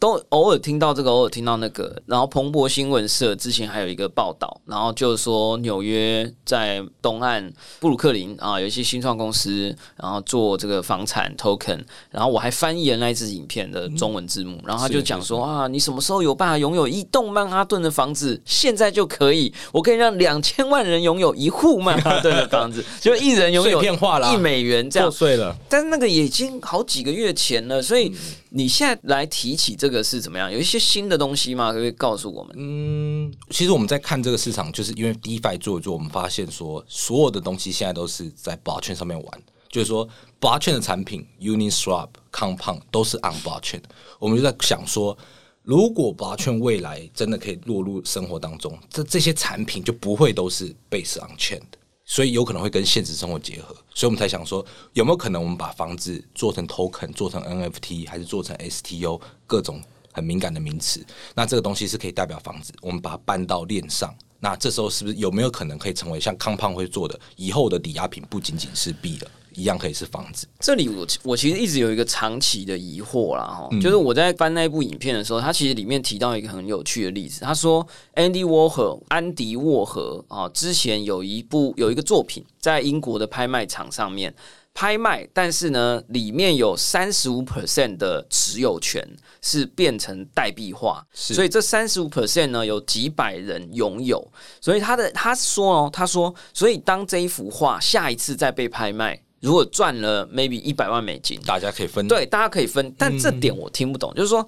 都偶尔听到这个，偶尔听到那个。然后彭博新闻社之前还有一个报道，然后就是说纽约在东岸布鲁克林啊，有一些新创公司，然后做这个房产 token。然后我还翻译了那一支影片的中文字幕，然后他就讲说啊，你什么时候有办法拥有一栋曼哈顿的房子？现在就可以，我可以让两千万人拥有一户曼哈顿的房子，就一人拥有一美元这样破。碎了。但是那个已经好几个月前了，所以你现在来提起这个是怎么样？有一些新的东西吗？可以告诉我们？嗯，其实我们在看这个市场，就是因为 DeFi 做一做，我们发现说，所有的东西现在都是在 ba 券上面玩，就是说 ba 券的产品 Uniswap、Compound 都是 on b l o c h a i n。我们就在想说，如果 blockchain 未来真的可以落入生活当中，这这些产品就不会都是 base on chain 的。所以有可能会跟现实生活结合，所以我们才想说，有没有可能我们把房子做成 token，做成 NFT，还是做成 STO 各种很敏感的名词？那这个东西是可以代表房子，我们把它搬到链上。那这时候是不是有没有可能可以成为像康胖会做的，以后的抵押品不仅仅是币了，一样可以是房子？这里我我其实一直有一个长期的疑惑啦，哈、嗯就是我在翻那部影片的时候，他其实里面提到一个很有趣的例子，他说 Andy Warhol 安迪沃荷啊，之前有一部有一个作品在英国的拍卖场上面拍卖，但是呢，里面有三十五 percent 的持有权是变成代币化，所以这三十五 percent 呢有几百人拥有，所以他的他说哦，他说，所以当这一幅画下一次再被拍卖。如果赚了 maybe 一百万美金，大家可以分对，大家可以分，但这点我听不懂，就是说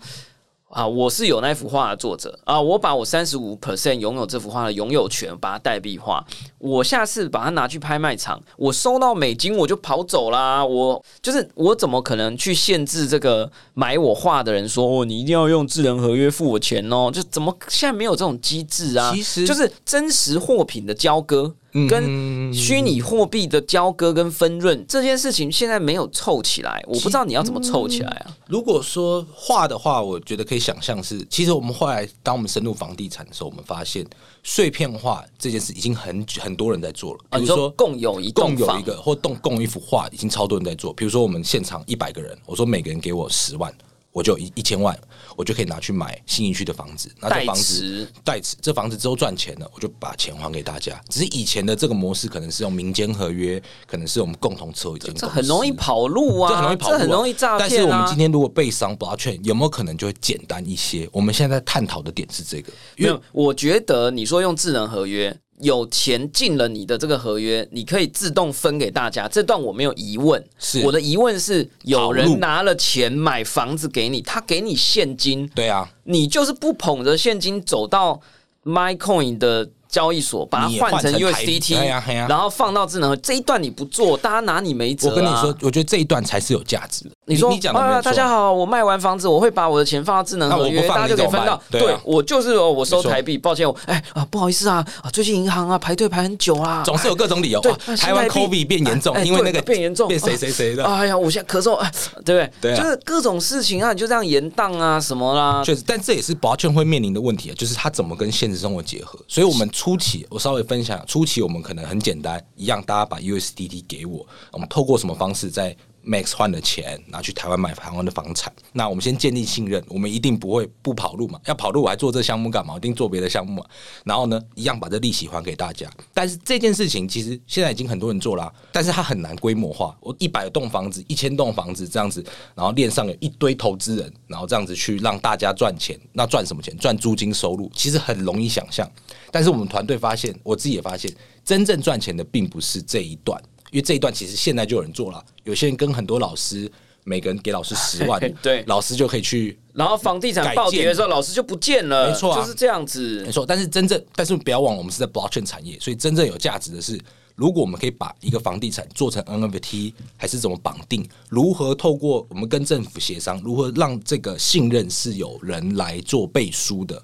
啊，我是有那幅画的作者啊，我把我三十五 percent 拥有这幅画的拥有权，把它代币化，我下次把它拿去拍卖场，我收到美金我就跑走啦，我就是我怎么可能去限制这个买我画的人说哦，你一定要用智能合约付我钱哦？就怎么现在没有这种机制啊？其实就是真实货品的交割。跟虚拟货币的交割跟分润这件事情现在没有凑起来，我不知道你要怎么凑起来啊？如果说画的话，我觉得可以想象是，其实我们后来当我们深入房地产的时候，我们发现碎片化这件事已经很很多人在做了。比如说说共有一共有一个或共共一幅画，已经超多人在做。比如说我们现场一百个人，我说每个人给我十万，我就有一一千万，我就可以拿去买新一区的房子。那这房子代持，这房子之后赚钱了，我就把钱还给大家。只是以前的这个模式可能是用民间合约，可能是我们共同持有一间公司，这很容易跑路啊，这很容易跑路啊、这很容易诈骗啊。但是我们今天如果被商 blockchain，有没有可能就会简单一些？我们现在在探讨的点是这个，因为，我觉得你说用智能合约，有钱进了你的这个合约，你可以自动分给大家。这段我没有疑问，是我的疑问是有人拿了钱买房子给你，他给你现金，对啊，你就是不捧着现金走到 MyCoin 的交易所，把它换成 USDT，对啊对啊然后放到智能合这一段你不做，大家拿你没辙、啊。我跟你说，，我觉得这一段才是有价值的。你说啊，你讲的没错，大家好，我卖完房子，我会把我的钱放到智能合约，那我不放大家就可以分到。对啊我就是哦，我收台币，抱歉，我哎啊，不好意思啊啊，最近银行啊排队排很久啊，总是有各种理由。对哇台湾 COVID 变严重哎，因为那个变严重变谁谁谁的。哎呀，我现在咳嗽，哎，对不对？对啊就是各种事情啊，你就这样延宕啊，什么啦，确实，但这也是保券会面临的问题，就是它怎么跟现实生活结合。所以，我们初期我稍微分享，初期我们可能很简单，一样，大家把 USDT 给我，我们透过什么方式在 Max 换的钱拿去台湾买台湾的房产。那我们先建立信任，我们一定不会不跑路嘛？要跑路我还做这项目干嘛？一定做别的项目嘛。然后呢，一样把这利息还给大家。但是这件事情其实现在已经很多人做啦、但是它很难规模化。我一百栋房子、一千栋房子这样子，然后链上有一堆投资人，然后这样子去让大家赚钱。那赚什么钱？赚租金收入，其实很容易想象。但是我们团队发现，我自己也发现，真正赚钱的并不是这一段，因为这一段其实现在就有人做了。有些人跟很多老师，每个人给老师十万 对老师就可以去然后房地产暴跌的时候，老师就不见了，没错啊就是这样子没。错，但是真正，但是不要忘了，我们是在 blockchain 产业，所以真正有价值的是，如果我们可以把一个房地产做成 NFT，还是怎么绑定，如何透过我们跟政府协商，如何让这个信任是有人来做背书的，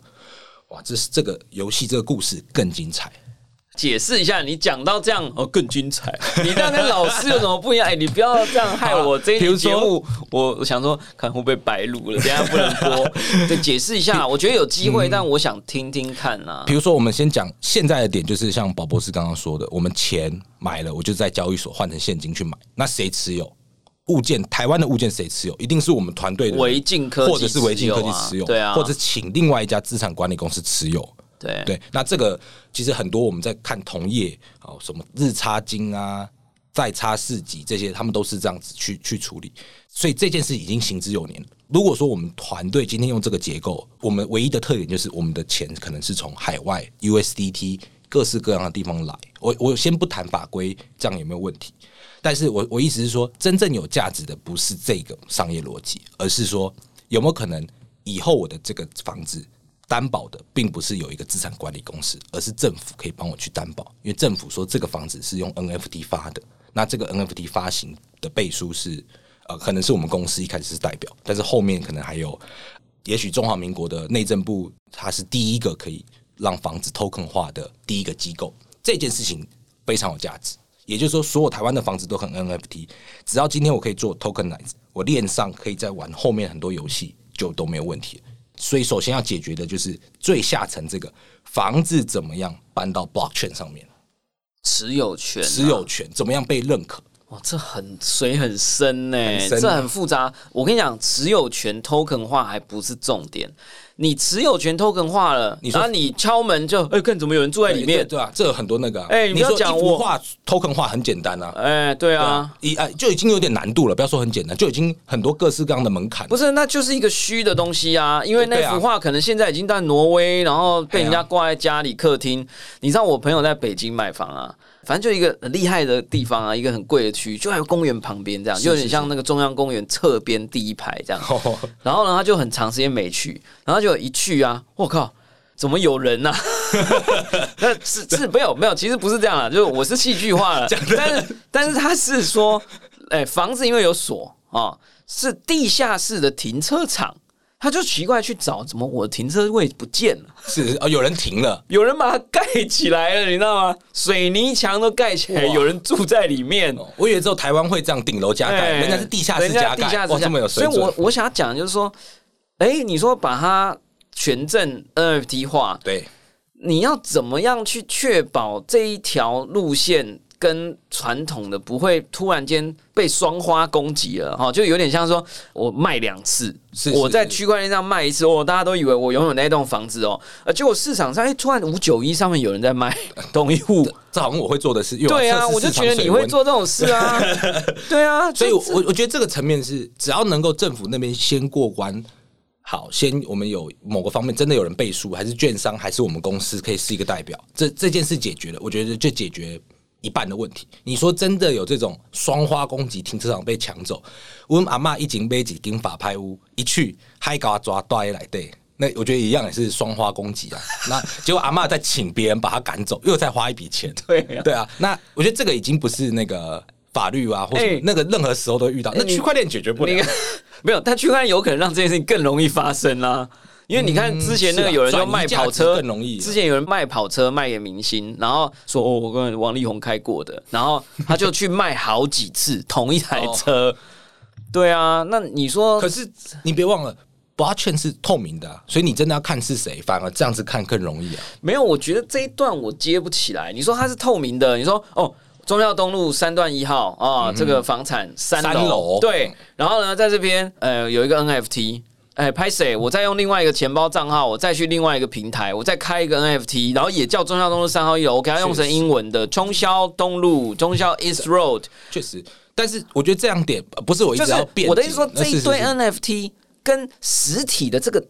哇，这是这个游戏这个故事更精彩。解释一下，你讲到这样哦更精彩。你这样跟老师有什么不一样？哎，你不要这样害我这一期节目，我我想说看会不会白录了，等下不能播。对，解释一下，我觉得有机会，但我想听听看啊比。如说，我们先讲现在的点，就是像宝博士刚刚说的，我们钱买了，我就在交易所换成现金去买，那谁持有？物件，台湾的物件谁持有？一定是我们团队维进科技或者是维进科技持有啊持有，对啊或者请另外一家资产管理公司持有。对对，那这个其实很多我们在看同业哦，什么日差金啊、再差四级这些，他们都是这样子去去处理，所以这件事已经行之有年。如果说我们团队今天用这个结构，我们唯一的特点就是我们的钱可能是从海外 USDT 各式各样的地方来。我我先不谈法规，这样有没有问题？但是我我意思是说，真正有价值的不是这个商业逻辑，而是说有没有可能以后我的这个房子担保的，并不是有一个资产管理公司，而是政府可以帮我去担保，因为政府说这个房子是用 NFT 发的，那这个 NFT 发行的背书是呃，可能是我们公司一开始是代表，但是后面可能还有，也许中华民国的内政部它是第一个可以让房子 token 化的第一个机构，这件事情非常有价值。也就是说，所有台湾的房子都很 NFT，只要今天我可以做 tokenize，我链上可以再玩后面很多游戏，就都没有问题。所以，首先要解决的就是最下层这个房子怎么样搬到 blockchain 上面，持有权啊、持有权怎么样被认可。哇，这很水很深呢、这很复杂。我跟你讲，持有权 token 化还不是重点，你持有权 token 化了，你说然后你敲门就，哎、看怎么有人住在里面？对对啊，这有很多那个、啊。哎你不要说讲我画 token 化很简单啊，哎、对对啊啊，，一哎就已经有点难度了，不要说很简单，就已经很多各式各样的门槛。不是，那就是一个虚的东西啊，因为那幅画可能现在已经在挪威，然后被人家挂在家里客厅。你知道我朋友在北京买房啊，反正就一个很厉害的地方啊，一个很贵的区域，就在公园旁边这样，是就有点像那个中央公园侧边第一排这样。哦。然后呢，他就很长时间没去，然后就一去啊，我靠，怎么有人呐、啊？那是是没有没有，其实不是这样啦，就是我是戏剧化了，但是但是他是说，哎、房子因为有锁啊、是地下室的停车场，他就奇怪去找，怎么我的停车位不见了？是哦，有人停了，有人把它盖起来了，你知道吗？水泥墙都盖起来，有人住在里面。哦我以为只有台湾会这样顶楼加盖，哎人家是地下室加盖，哇，地下室加这么有水准。所以我我想要讲就是说，哎、你说把它权证 NFT 化，对，你要怎么样去确保这一条路线跟传统的不会突然间被双花攻击了？哈，就有点像说我卖两次，是我在区块链上卖一次，哦，大家都以为我拥有那栋房子哦，呃，结果市场上哎，突然五九一上面有人在卖 同一户。这好像我会做的事。因为对啊，我就觉得你会做这种事啊，对啊，所以我，我我觉得这个层面是，只要能够政府那边先过关，好，先我们有某个方面真的有人背书，还是券商，还是我们公司可以是一个代表，这这件事解决了，我觉得就解决一半的问题。你说真的有这种双花攻击，停车场被抢走，我们阿妈一进被几根法拍屋，一去还搞抓带来对。那我觉得一样也是双花攻击啊，那结果阿妈再请别人把他赶走，又再花一笔钱，对对啊，那我觉得这个已经不是那个法律啊，或者哎那个任何时候都会遇到，那区块链解决不了那个。没有，但区块链有可能让这件事情更容易发生啊。因为你看之前那个有人就卖跑车更容易啊之前有人卖跑车卖给明星，然后说哦我跟王力宏开过的，然后他就去卖好几次同一台车。对啊，那你说可是你别忘了。blockchain 是透明的啊、所以你真的要看是谁，反而这样子看更容易啊。没有？我觉得这一段我接不起来。你说它是透明的，你说哦。中孝东路三段一号啊，这个房产三楼对，然后呢，在这边呃有一个 NFT，哎，拍谁？我再用另外一个钱包账号，我再去另外一个平台，我再开一个 NFT，然后也叫中孝东路三号一楼，我给它用成英文的中孝东路，中孝 East Road，确实，但是我觉得这样点呃不是我一就是直要变，我的意思说，这一堆 NFT 跟实体的这个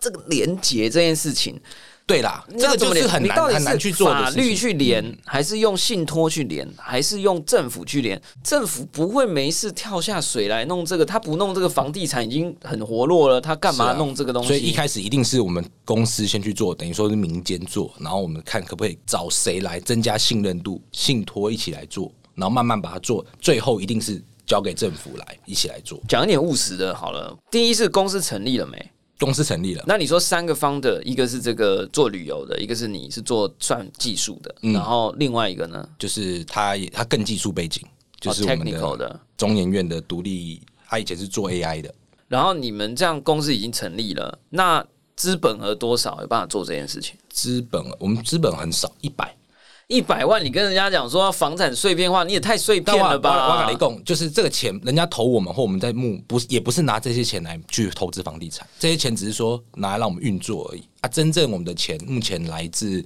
这个连接这件事情，对啦，这个就是？很难很难去做的法律去连，还是用信托去连，还是用政府去连？政府不会没事跳下水来弄这个，他不弄这个房地产已经很活络了，他干嘛弄这个东西？所以一开始一定是我们公司先去做，等于说是民间做，然后我们看可不可以找谁来增加信任度，信托一起来做，然后慢慢把它做，最后一定是交给政府来一起来做。讲一点务实的，好了。第一是公司成立了没？公司成立了，那你说三个方的，一个是这个做旅游的，一个是你是做算技术的，嗯然后另外一个呢，就是他也他更技术背景，就是我们的。中研院的独立，他以前是做 AI 的，然后你们这样公司已经成立了，那资本额多少有办法做这件事情？资本我们资本很少，一百。一百万，你跟人家讲说房产碎片化，你也太碎片了吧？我我跟你讲，就是这个钱，人家投我们或我们在募，不是也不是拿这些钱来去投资房地产，这些钱只是说拿来让我们运作而已啊。真正我们的钱目前来自，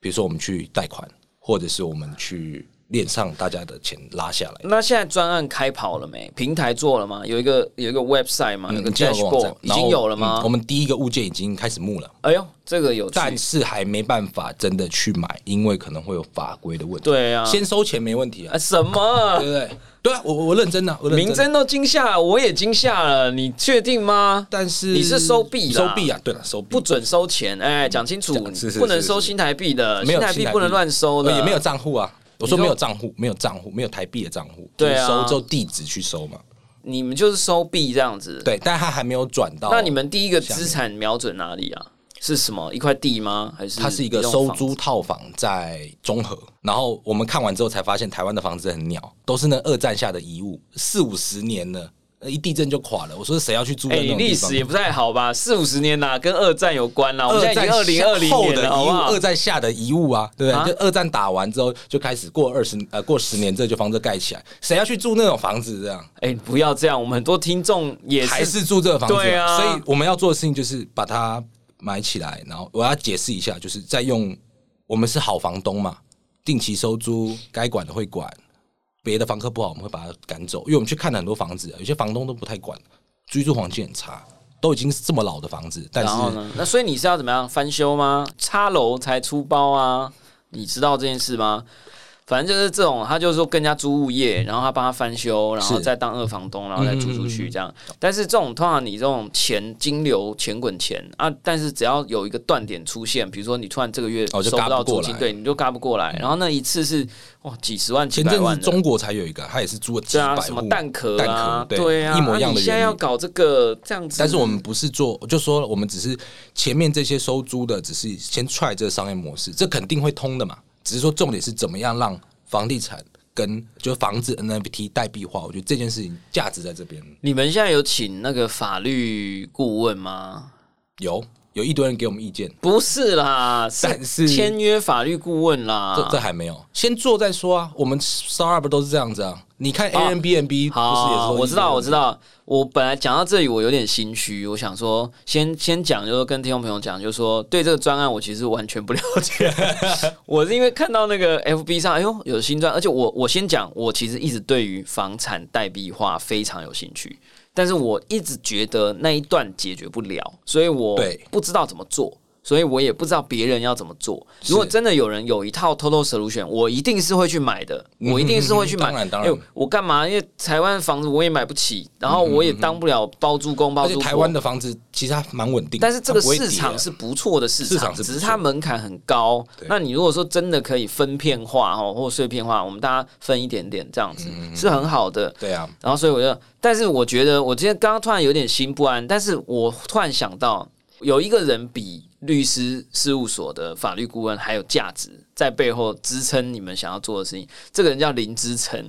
比如说我们去贷款，或者是我们去链上大家的钱拉下来。那现在专案开跑了没？平台做了吗？有一个有一个 website 吗？有个已经有个网 dashboard 已经有了吗？嗯我们第一个物件已经开始募了，哎呦，这个有。但是还没办法真的去买，因为可能会有法规的问题。对啊，先收钱没问题啊啊，什么对不对？对啊，我我认真的、我认真明真都惊吓了，我也惊吓了，你确定吗？但是你是收币啦收币啊？对了，收币不准收钱，哎，讲清楚不能收新台币的，新台没有新台币币不能乱收的，呃也没有账户啊。我说没有账户，没有账户，没有台币的账户，对啊就是收之后地址去收嘛。你们就是收币这样子。，对，但他还没有转到。那你们第一个资产瞄准哪里啊？是什么？一块地吗？还是它是一个收租套房在中和，然后我们看完之后才发现，台湾的房子很鸟，都是那二战下的遗物，四五十年了，一地震就垮了。我说谁要去住那种？历史也不太好吧？四五十年呐、跟二战有关啦。我们现在已经二零二零后的年了，好遗物，不好二？战下的遗物啊，对不啊对？就二战打完之后就开始过二十呃过十年，这就房子盖起来，谁要去住那种房子这样？哎、不要这样，我们很多听众也还是住这个房子，对啊所以我们要做的事情就是把它买起来，然后我要解释一下，就是在用我们是好房东嘛，定期收租，该管的会管，别的房客不好，我们会把他赶走，因为我们去看了很多房子，有些房东都不太管，居住环境很差，都已经是这么老的房子，但是然后呢？那所以你是要怎么样翻修吗？插楼才出包啊？你知道这件事吗？反正就是这种，他就是说跟人家租物业，然后他帮他翻修，然后再当二房东，然后再租出去这样。但是这种通常你这种钱金流钱滚钱啊，但是只要有一个断点出现，比如说你突然这个月收不到租金，对，你就嘎不过来。然后那一次是哇几十万、几前百万的。阵子中国才有一个，他也是租了几百户，什么蛋壳蛋啊，壳对啊，一模一样的啊你现在。要搞这个这样子，但是我们不是做，就说我们只是前面这些收租的，只是先踹这个商业模式，这肯定会通的嘛。只是说重点是怎么样让房地产跟就是房子 NFT 代币化，我觉得这件事情价值在这边。你们现在有请那个法律顾问吗？有有一堆人给我们意见，不是啦，但是签约法律顾问啦。这这还没有，先做再说啊。我们 startup 都是这样子啊。你看 A 哦 N B N B 不是也好，我知道，我知。道。我本来讲到这里，我有点心虚。我想说，先 先讲，就是跟听众朋友讲，就是说，对这个专案，我其实完全不了解。我是因为看到那个 FB 上，哎呦，有新专，而且我我先讲，我其实一直对于房产代币化非常有兴趣。但是我一直觉得那一段解决不了，所以我不知道怎么做。所以我也不知道别人要怎么做。如果真的有人有一套 total solution，我一定是会去买的，嗯我一定是会去买。当然当然因为我干嘛？因为台湾房子我也买不起，然后我也当不了包租公包租婆。台湾的房子其实它蛮稳定，但是这个市场是不错的市市场只是它门槛很高对。那你如果说真的可以分片化哦，或碎片化，我们大家分一点点这样子嗯是很好的。对啊，然后所以我就，但是我觉得我今天刚刚突然有点心不安，但是我突然想到，有一个人比律师事务所的法律顾问还有价值，在背后支撑你们想要做的事情。这个人叫林之诚，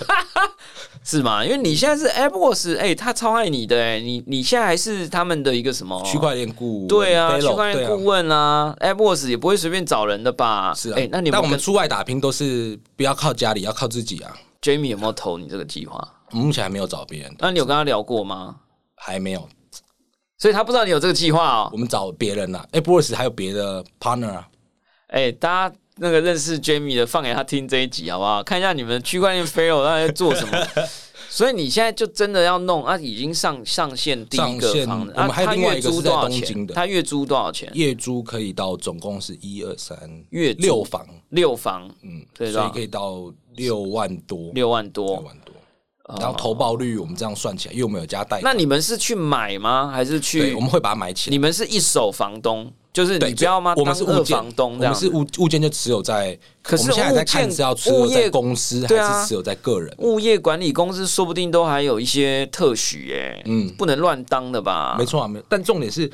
是吗？因为你现在是 AppWorks，哎、他超爱你的、哎，你你现在还是他们的一个什么区块链顾问对啊，区块链顾问啊，AppWorks 也不会随便找人的吧？是啊，哎、那你有没有跟但我们出外打拼都是不要靠家里，要靠自己啊。Jamie 有没有投你这个计划？我们目前还没有找别人，那你有跟他聊过吗？还没有，所以他不知道你有这个计划哦我。们找别人啦。哎 b o s 还有别的 partner 啊，哎、大家那个认识 Jamie 的，放给他听这一集好不好？看一下你们区块链 fail 他在做什么。所以你现在就真的要弄啊？已经上上线第一个房子，我们还有他另外一个是在月租多少东京的钱他月租多少钱？月租可以到总共是一二三月租六房，六房嗯，对吧所以可以到六万多，六万多六。万多。然后投报率我们这样算起来，因为我们有加贷款，那你们是去买吗？还是，去我？们会把它买起来。你们是一手房东，就是对你不要吗？我们是物件房东我们是物物件就持有在，可是我们现在在看是要持有在公司还是持有在个人。物业管理公司，说不定都还有一些特许耶，嗯，不能乱当的吧？没错啊，没有。但重点是，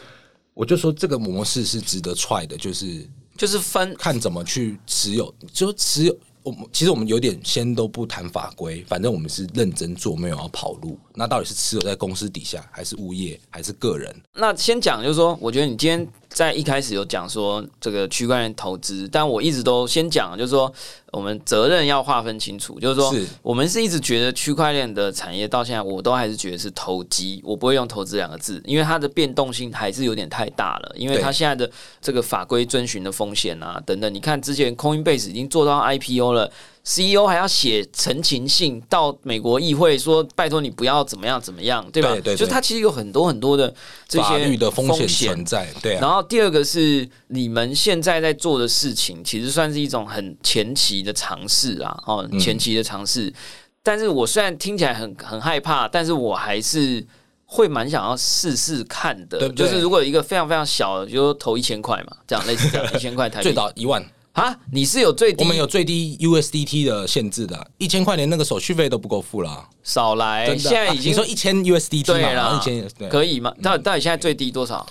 我就说这个模式是值得踹的，就是就是分看怎么去持有，就持有。我们其实我们有点先都不谈法规，反正我们是认真做，没有要跑路。那到底是持有在公司底下，还是物业，还是个人？那先讲，就是说，我觉得你今天在一开始有讲说这个区块链投资，但我一直都先讲，就是说我们责任要划分清楚，就是说是我们是一直觉得区块链的产业到现在，我都还是觉得是投机，我不会用投资两个字，因为它的变动性还是有点太大了，因为它现在的这个法规遵循的风险啊等等，你看之前 Coinbase 已经做到 IPO 了。CEO 还要写陈情信到美国议会说，拜托你不要怎么样怎么样，对吧？对就它其实有很多很多的这些法律的风险险存在，对啊，然后第二个是你们现在在做的事情，其实算是一种很前期的尝试啊，哦，嗯前期的尝试。但是我虽然听起来很很害怕，但是我还是会蛮想要试试看的。对不对就是如果一个非常非常小的，就投一千块嘛，这样类似这样 一千块台币最早一万，啊，你是有最低，我们有最低 USDT 的限制的，一千块连那个手续费都不够付啦。少来，现在已经、你说一千 USDT 嘛，对啦一千对可以吗？到底到底现在最低多少？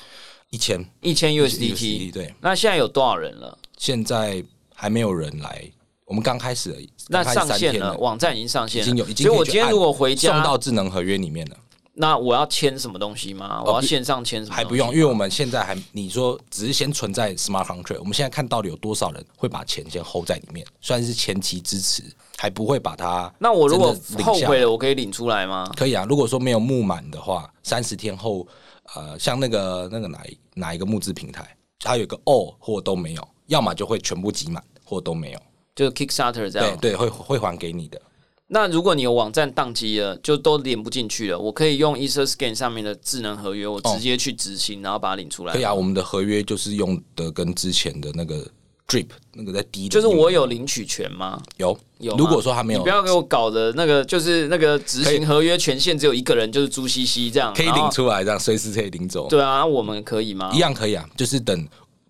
一千一千 USDT。对，那现在有多少人了？现在还没有人来，我们刚开始而已，那上线了，网站已经上线了，已经有，已经所以我今天如果回家送到智能合约里面了，那我要签什么东西吗？我要线上签什么？还不用，因为我们现在还你说只是先存在 smart contract，我们现在看到底有多少人会把钱先 hold 在里面，算是前期支持，还不会把它那我如果后悔了，我可以领出来吗？可以啊，如果说没有募满的话，三十天后，呃，像那个那个哪一哪一个募资平台，它有一个哦或都没有，要么就会全部集满，或都没有。就是 Kickstarter 这样。对对，会会还给你的。那如果你有网站宕机了，就都连不进去了，我可以用 EtherScan 上面的智能合约，我直接去执行，然后把它领出来。可以啊，我们的合约就是用的跟之前的那个 drip 那个在低的，就是我有领取权吗？有有如果说他没有你不，要给我搞的那个，就是那个执行合约权限只有一个人，就是朱西西这样，可以领出来，这样随时可以领走。对啊，我们可以吗一？样可以啊，就是等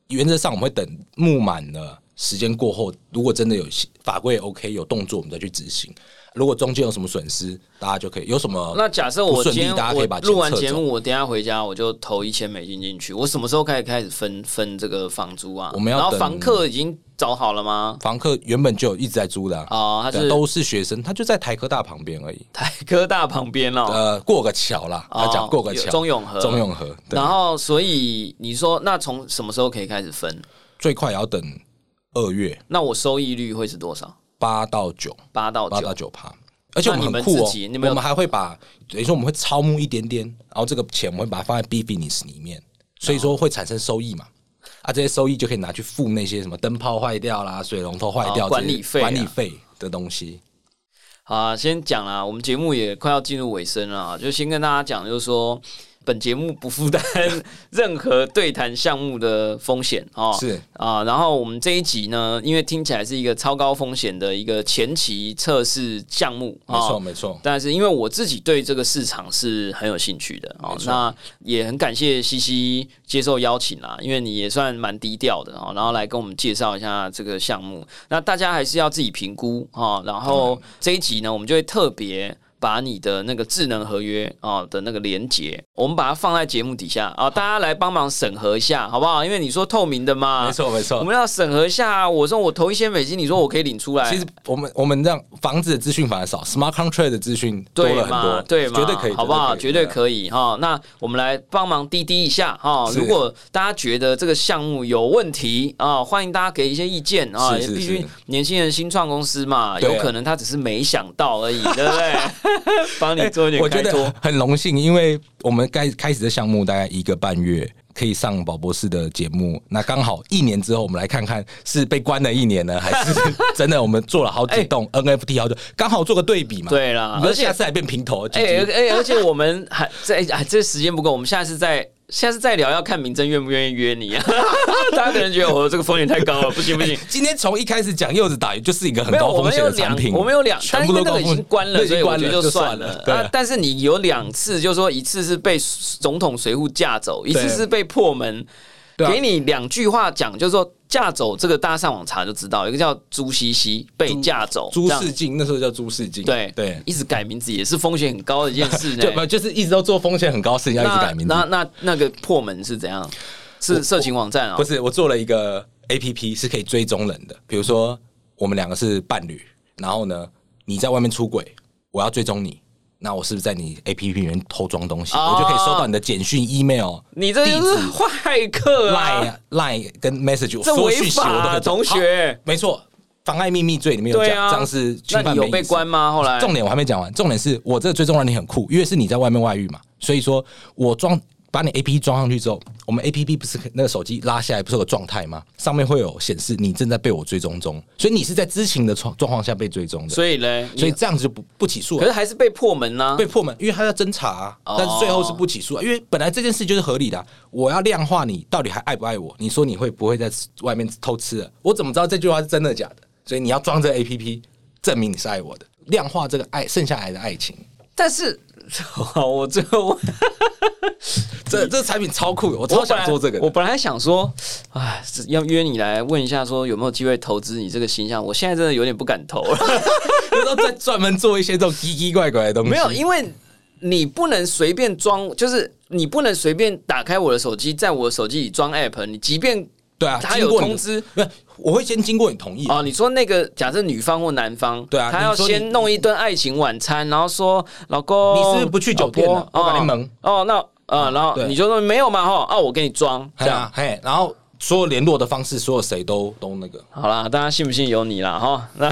原则上我们会等募满了时间过后，如果真的有法规 OK 有动作，我们再去执行。如果中间有什么损失，大家就可以有什么那假设我今天我大家可以把录完节目，我等一下回家我就投一千美金进去。我什么时候开始开始分分这个房租啊？我们要然后房客已经找好了吗？房客原本就有一直在租的、啊，哦，他是都是学生，他就在台科大旁边而已。台科大旁边哦，呃，过个桥啦，哦他讲过个桥，中永和，中永和，对然后所以你说那从什么时候可以开始分？最快也要等二月那我收益率会是多少？八到九，八到九八到。九趴。而且我们们很酷哦自己你，们我们还会把等于说我们会超募一点点，然后这个钱我们会把它放在 B Business 里面，所以说会产生收益嘛。啊，这些收益就可以拿去付那些什么灯泡坏掉啦、水龙头坏掉管理费啊管理费的东西。好啊，先讲啦，我们节目也快要进入尾声了啊，就先跟大家讲，就是说。本节目不负担任何对谈项目的风险哦，是。啊，然后我们这一集呢，因为听起来是一个超高风险的一个前期测试项目，没错没错。但是因为我自己对这个市场是很有兴趣的哦，那也很感谢西西接受邀请啦，因为你也算蛮低调的哦，然后来跟我们介绍一下这个项目。那大家还是要自己评估啊，然后这一集呢，我们就会特别。把你的那个智能合约啊的那个连接，我们把它放在节目底下啊，大家来帮忙审核一下，好不好？因为你说透明的嘛，没错没错，我们要审核一下。我说我投一千美金，你说我可以领出来。其实我们我们这样房子的资讯反而少，smart contract 的资讯多了很多，对，绝对可以，好不好？绝对可以哈。那我们来帮忙滴滴一下哈。如果大家觉得这个项目有问题啊，欢迎大家给一些意见啊。必须年轻人新创公司嘛，有可能他只是没想到而已，对不对？帮你做一点我觉得很荣幸，因为我们该开始的项目大概一个半月可以上宝博士的节目，那刚好一年之后，我们来看看是被关了一年呢，还是真的我们做了好几栋 NFT 好久，刚好做个对比嘛。对啦，而且下次还变平头。哎哎，而且我们还在啊，这时间不够，我们下次再。下次再聊，要看明真愿不愿意约你啊？大家可能觉得我这个风险太高了，不行不行。今天从一开始讲柚子打鱼就是一个很高风险的产品，我们有两，全部都已经关了，所以我觉得就算了。啊，但是你有两次，就是说一次是被总统随扈架走，一次是被破门。给你两句话讲，就是说架走这个，大家上网查就知道，一个叫朱西西被架走，朱世静那时候叫朱世静，对对，一直改名字也是风险很高的一件事，就就是一直都做风险很高事情，要一直改名字。那那那个破门是怎样？是色情网站啊？不是，我做了一个 A P P 是可以追踪人的，比如说我们两个是伴侣，然后呢你在外面出轨，我要追踪你。那我是不是在你 A P P 里面偷装东西，我就可以收到你的简讯、email？你这是坏客，line line 跟 message，所有讯息我都可以。同学，没错，妨碍秘密罪里面有讲，这样是侵犯。有被关吗？后来重点我还没讲完，重点是我这个追踪人你很酷，因为是你在外面外遇嘛，所以说我装。把你 A P P 装上去之后，我们 A P P 不是那个手机拉下来不是有个状态吗？上面会有显示你正在被我追踪中，所以你是在知情的状状况下被追踪的。所以呢，所以这样子就不不起诉。可是还是被破门呢？被破门，因为他在侦查，但是最后是不起诉，啊因为本来这件事就是合理的。我要量化你到底还爱不爱我？你说你会不会在外面偷吃？我怎么知道这句话是真的假的？所以你要装这 A P P 证明你是爱我的，量化这个爱剩下来的爱情。但是，我最后问。这这产品超酷的，我超想做这个。我本来想说，哎，要约你来问一下，说有没有机会投资你这个形象。我现在真的有点不敢投了，都在专门做一些这种奇奇怪怪的东西。没有，因为你不能随便装，就是你不能随便打开我的手机，在我的手机里装 app。你即便对啊，他有通知，不是，我会先经过你同意哦。你说那个假设女方或男方，对啊，他要先弄一顿爱情晚餐，然后说老公，你是不去酒店的，我把你蒙哦，那。呃，然后你就说没有嘛哈，啊，我给你装这样，嘿，然后所有联络的方式，所有谁都都那个，好啦，大家信不信由你啦哈，那。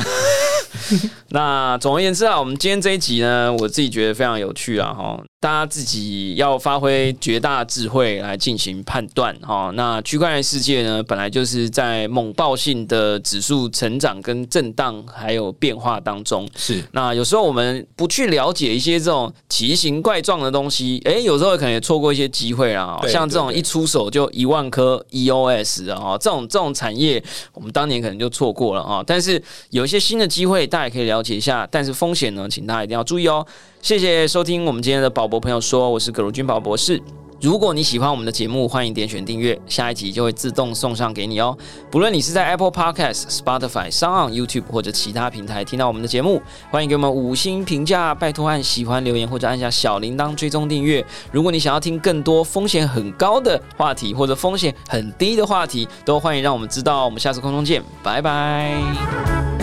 那总而言之啊，我们今天这一集呢，我自己觉得非常有趣啊哈，大家自己要发挥绝大智慧来进行判断哈。那区块链世界呢，本来就是在猛爆性的指数成长跟震荡还有变化当中。是，那有时候我们不去了解一些这种奇形怪状的东西，哎，有时候可能也错过一些机会啊。像这种一出手就一万颗 EOS 啊，这种这种产业，我们当年可能就错过了啊。但是有一些新的机会。大家也可以了解一下，但是风险呢，请大家一定要注意哦。谢谢收听我们今天的宝博朋友说，我是葛如君宝博士。如果你喜欢我们的节目，欢迎点选订阅，下一集就会自动送上给你哦。不论你是在 Apple Podcast、Spotify、s o YouTube 或者其他平台听到我们的节目，欢迎给我们五星评价，拜托按喜欢留言或者按下小铃铛追踪订阅。如果你想要听更多风险很高的话题或者风险很低的话题，都欢迎让我们知道。我们下次空中见，拜拜。